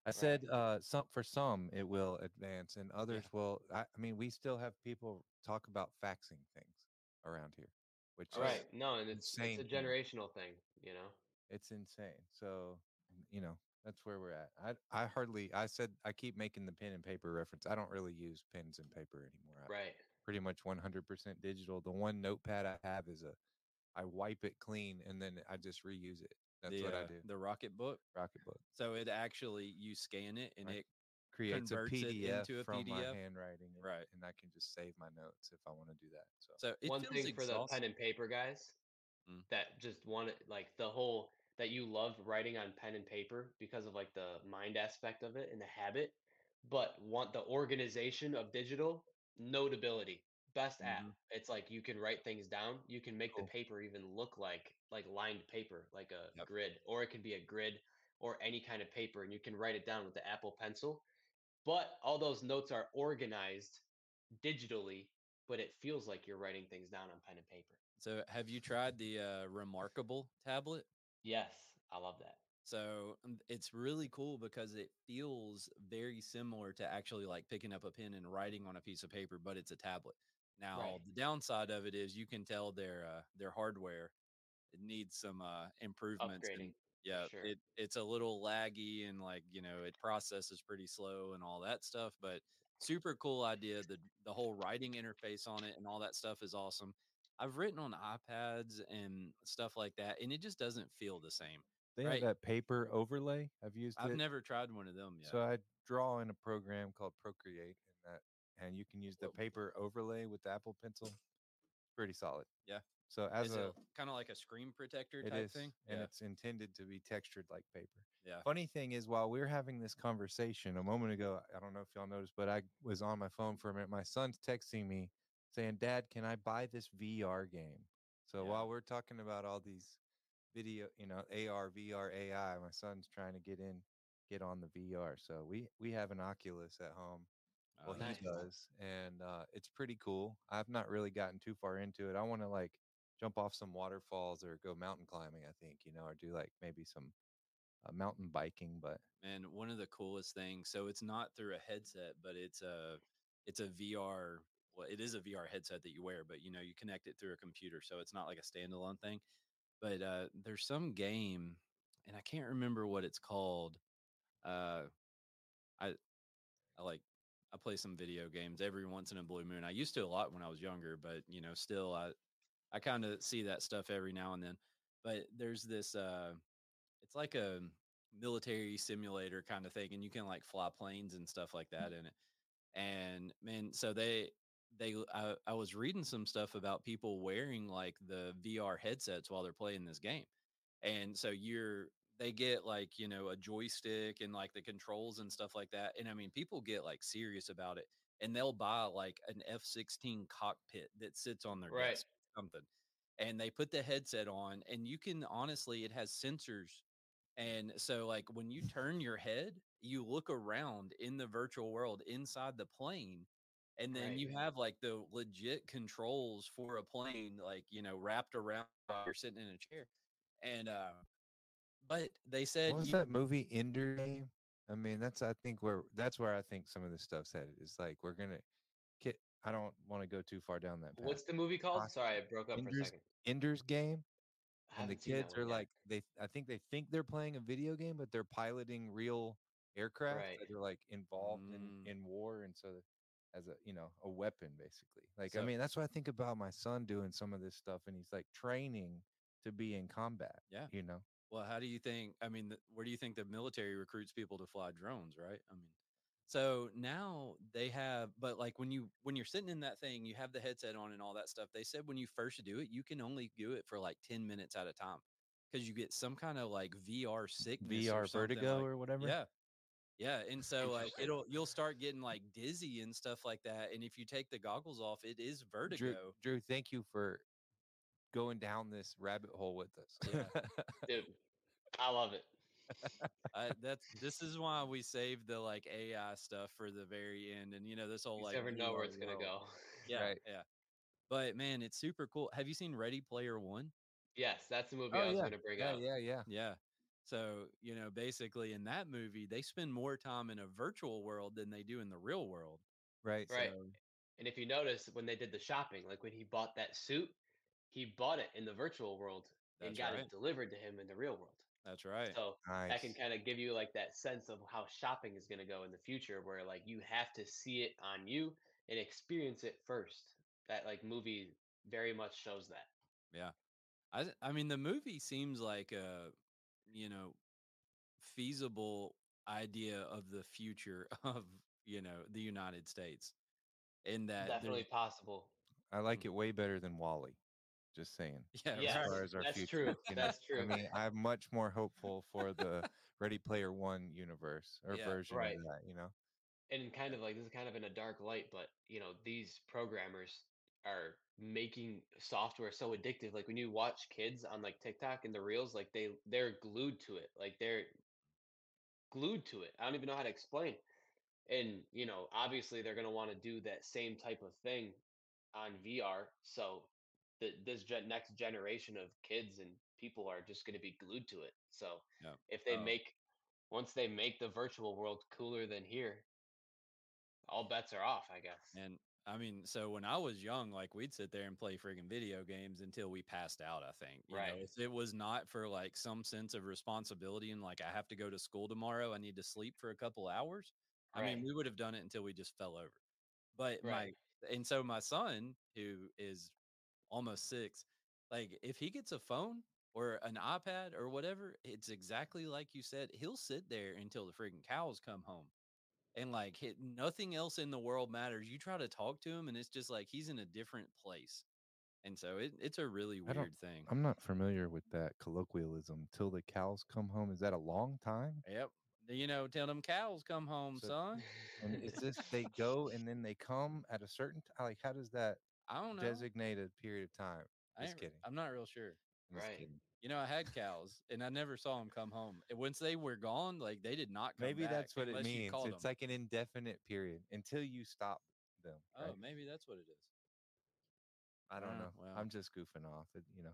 I Right. said uh some for some it will advance and others will I, I mean we still have people talk about faxing things around here, which is Right. No, and it's it's a generational thing, you know. it's insane. So, you know, that's where we're at. I I hardly I said I keep making the pen and paper reference. I don't really use pens and paper anymore. I Right. pretty much 100% digital. The one notepad I have is a I wipe it clean and then I just reuse it. That's the, what I uh, do. The Rocket Book. Rocketbook So it actually you scan it and Right. it creates a converts it PDF into a from my PDF? handwriting, and, Right. And I can just save my notes if I want to do that. So, so it One feels thing for the pen and paper guys Mm. that just want it like the whole that you love writing on pen and paper because of like the mind aspect of it and the habit, but want the organization of digital notability. Best app. Mhm. It's like you can write things down. You can make Cool. the paper even look like like lined paper, like a Yep. grid, or it can be a grid or any kind of paper, and you can write it down with the Apple Pencil. But all those notes are organized digitally, but it feels like you're writing things down on pen and paper. So have you tried the uh, Remarkable tablet? Yes, I love that. So um, it's really cool because it feels very similar to actually like picking up a pen and writing on a piece of paper, but it's a tablet. Now Right. the downside of it is you can tell their uh, their hardware it needs some uh, improvements. and yeah, sure. it it's a little laggy and like you know it processes pretty slow and all that stuff. But super cool idea. The the whole writing interface on it and all that stuff is awesome. I've written on iPads and stuff like that, and it just doesn't feel the same. they right. have that paper overlay. I've used I've it. never tried one of them yet. So I draw in a program called Procreate, and you can use the paper overlay with the Apple Pencil. Pretty solid. Yeah. So as a, kind of like a screen protector type is, thing? and yeah. it's intended to be textured like paper. yeah. Funny thing is, while we are having this conversation a moment ago, I don't know if y'all noticed, but I was on my phone for a minute. My son's texting me saying, "Dad, can I buy this VR game?" So Yeah. while we're talking about all these video, you know, AR, VR, AI, my son's trying to get in, get on the VR. So we we have an Oculus at home. Oh, Well, nice. he does, and uh, it's pretty cool. I've not really gotten too far into it. I want to like jump off some waterfalls or go mountain climbing. I think you know, or do like maybe some uh, mountain biking. But Man, one of the coolest things. So it's not through a headset, but it's a it's a VR. Well, it is a VR headset that you wear, but you know you connect it through a computer, so it's not like a standalone thing. But uh, there's some game, and I can't remember what it's called. Uh, I I like I play some video games every once in a blue moon. I used to a lot when I was younger, but you know, still I I kind of see that stuff every now and then. But there's this uh it's like a military simulator kind of thing and you can like fly planes and stuff like that in it. And man, so they they I, I was reading some stuff about people wearing like the VR headsets while they're playing this game. And so you're they get like, you know, a joystick and like the controls and stuff like that. And I mean, people get like serious about it and they'll buy like an F16 cockpit that sits on their Right. desk something. And they put the headset on and you can honestly it has sensors and so like when you turn your head, you look around in the virtual world inside the plane and then Right. you have like the legit controls for a plane like, you know, wrapped around you're sitting in a chair. And uh but they said what was you- that movie Ender Game? I mean, that's I think where that's where I think some of this stuff's headed. It's like we're gonna get. I don't want to go too far down that path. What's the movie called? Poss- Sorry, I broke up for a Ender's- second. Ender's Game? And the haven't seen that kids are yet. like they i think they think they're playing a video game but they're piloting real aircraft Right. that are like involved Mm. in in war and so as a you know a weapon basically like i mean that's what i think about my son doing some of this stuff and he's like training to be in combat Yeah. you know well, how do you think I mean, where do you think the military recruits people to fly drones, right? I mean, So now they have, but like when you when you're sitting in that thing, you have the headset on and all that stuff. They said when you first do it, you can only do it for like ten minutes at a time because you get some kind of like VR sickness, VR something, vertigo like- or whatever. Yeah, yeah, and so like it'll you'll start getting like dizzy and stuff like that. And if you take the goggles off, it is vertigo. Drew, Drew, thank you for going down this rabbit hole with us. Dude, I love it. I, that's this is why we save the like AI stuff for the very end, and you know this whole You like never know where it's gonna world. go. Yeah, Right. yeah. But man, it's super cool. Have you seen Ready Player One? Yes, that's the movie Oh, I was yeah. gonna bring yeah, up. yeah, yeah. Yeah. So you know, basically in that movie, they spend more time in a virtual world than they do in the real world. Right. Right. So, And if you notice when they did the shopping, like when he bought that suit, he bought it in the virtual world and got right. it delivered to him in the real world. that's right. So Nice. that can kind of give you like that sense of how shopping is going to go in the future where like you have to see it on you and experience it first that like movie very much shows that Yeah, I I mean, the movie seems like a you know feasible idea of the future of you know the United States. In that, definitely possible I like mm. it way better than WALL-E. Just saying. yeah, Yes, as right. far as our that's future, true, you know? that's I mean, I'm much more hopeful for the Ready Player One universe or Yeah, version right. of that. You know. and kind of like this is kind of in a dark light but you know these programmers are making software so addictive like when you watch kids on like tiktok and the reels like they they're glued to it like they're glued to it i don't even know how to explain and you know obviously they're going to want to do that same type of thing on vr so the, this gen- next generation of kids and people are just going to be glued to it so Yep. if they Oh. make once they make the virtual world cooler than here all bets are off, I guess. And I mean, so when I was young, like we'd sit there and play friggin' video games until we passed out. I think, you Right. know, if it was not for like some sense of responsibility and like I have to go to school tomorrow, I need to sleep for a couple hours. I mean, we would have done it until we just fell over. But Right. my and so my son, who is almost six, like if he gets a phone or an iPad or whatever, it's exactly like you said. He'll sit there until the friggin' cows come home and like hit, nothing else in the world matters. You try to talk to him, and it's just like he's in a different place. And so it, it's a really weird thing. I'm not familiar with that colloquialism. Till the cows come home. Is that a long time? Yep. You know, tell them cows come home, So- son. And is this they go and then they come at a certain time? Like, how does that I don't know. designate a period of time? I Just ain't- kidding. I'm not real sure. I'm just Right. kidding. You know, I had cows, and I never saw them come home. And once they were gone, like they did not come Maybe back that's what it unless you means. called It's 'em. like an indefinite period until you stop them. oh, right? maybe that's what it is. I don't Ah, know. I'm just goofing off. It, you know.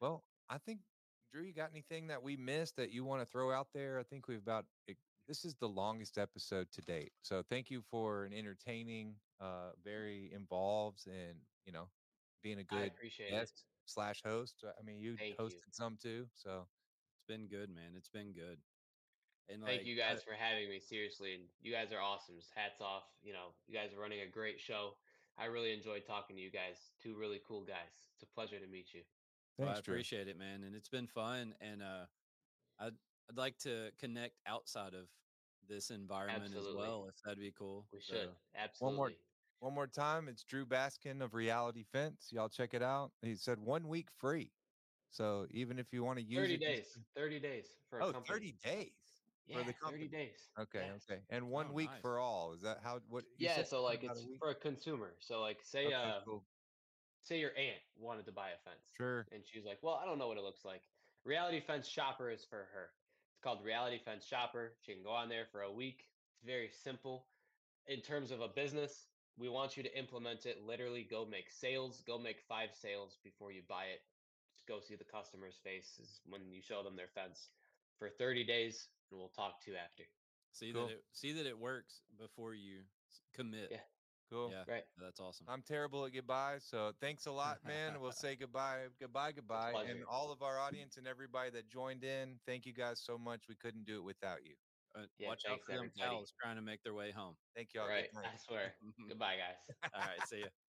Well, I think Drew, you got anything that we missed that you want to throw out there? I think we've about it- this is the longest episode to date. So thank you for an entertaining, uh, very involved, and you know, being a good appreciate guest slash host. I mean, you Thank you. hosted some too, so It's been good, man. It's been good. And it. Thank like, you I- guys for having me. Seriously, and you guys are awesome. Just hats off. You know, you guys are running a great show. I really enjoyed talking to you guys. Two really cool guys. It's a pleasure to meet you. Well, thanks, I Drew. appreciate it, man, and it's been fun. And uh, I'd I'd like to connect outside of this environment as well, if that'd be cool. We So, should absolutely. One more one more time, it's Drew Baskin of Reality Fence. Y'all check it out. He said one week free. So even if you want to use 30 it, days. 30 days for a Oh, company. 30 days. yeah, for the 30 company. days. Okay, Yeah. okay. And one Oh, week nice. for all. Is that how what Yeah, so like it's a for a consumer. So like say Okay, uh cool. say your aunt wanted to buy a fence. Sure. And she's like, Well, I don't know what it looks like. Reality Fence Shopper is for her. It's called Reality Fence Shopper. She can go on there for a week. It's very simple. In terms of a business, we want you to implement it. Literally go make sales. Go make five sales before you buy it. Just go see the customer's faces when you show them their fence for 30 days, and we'll talk to you after. see Cool. that it see that it works before you commit. Yeah. Cool. Yeah, Right. that's awesome. I'm terrible at goodbye, so thanks a lot, man. we'll say goodbye, goodbye, goodbye, and all of our audience and everybody that joined in. Thank you guys so much. We couldn't do it without you. Uh, Yeah, watch out for them everybody. trying to make their way home. Thank y'all. All right. I swear. Goodbye, guys. All right, see ya.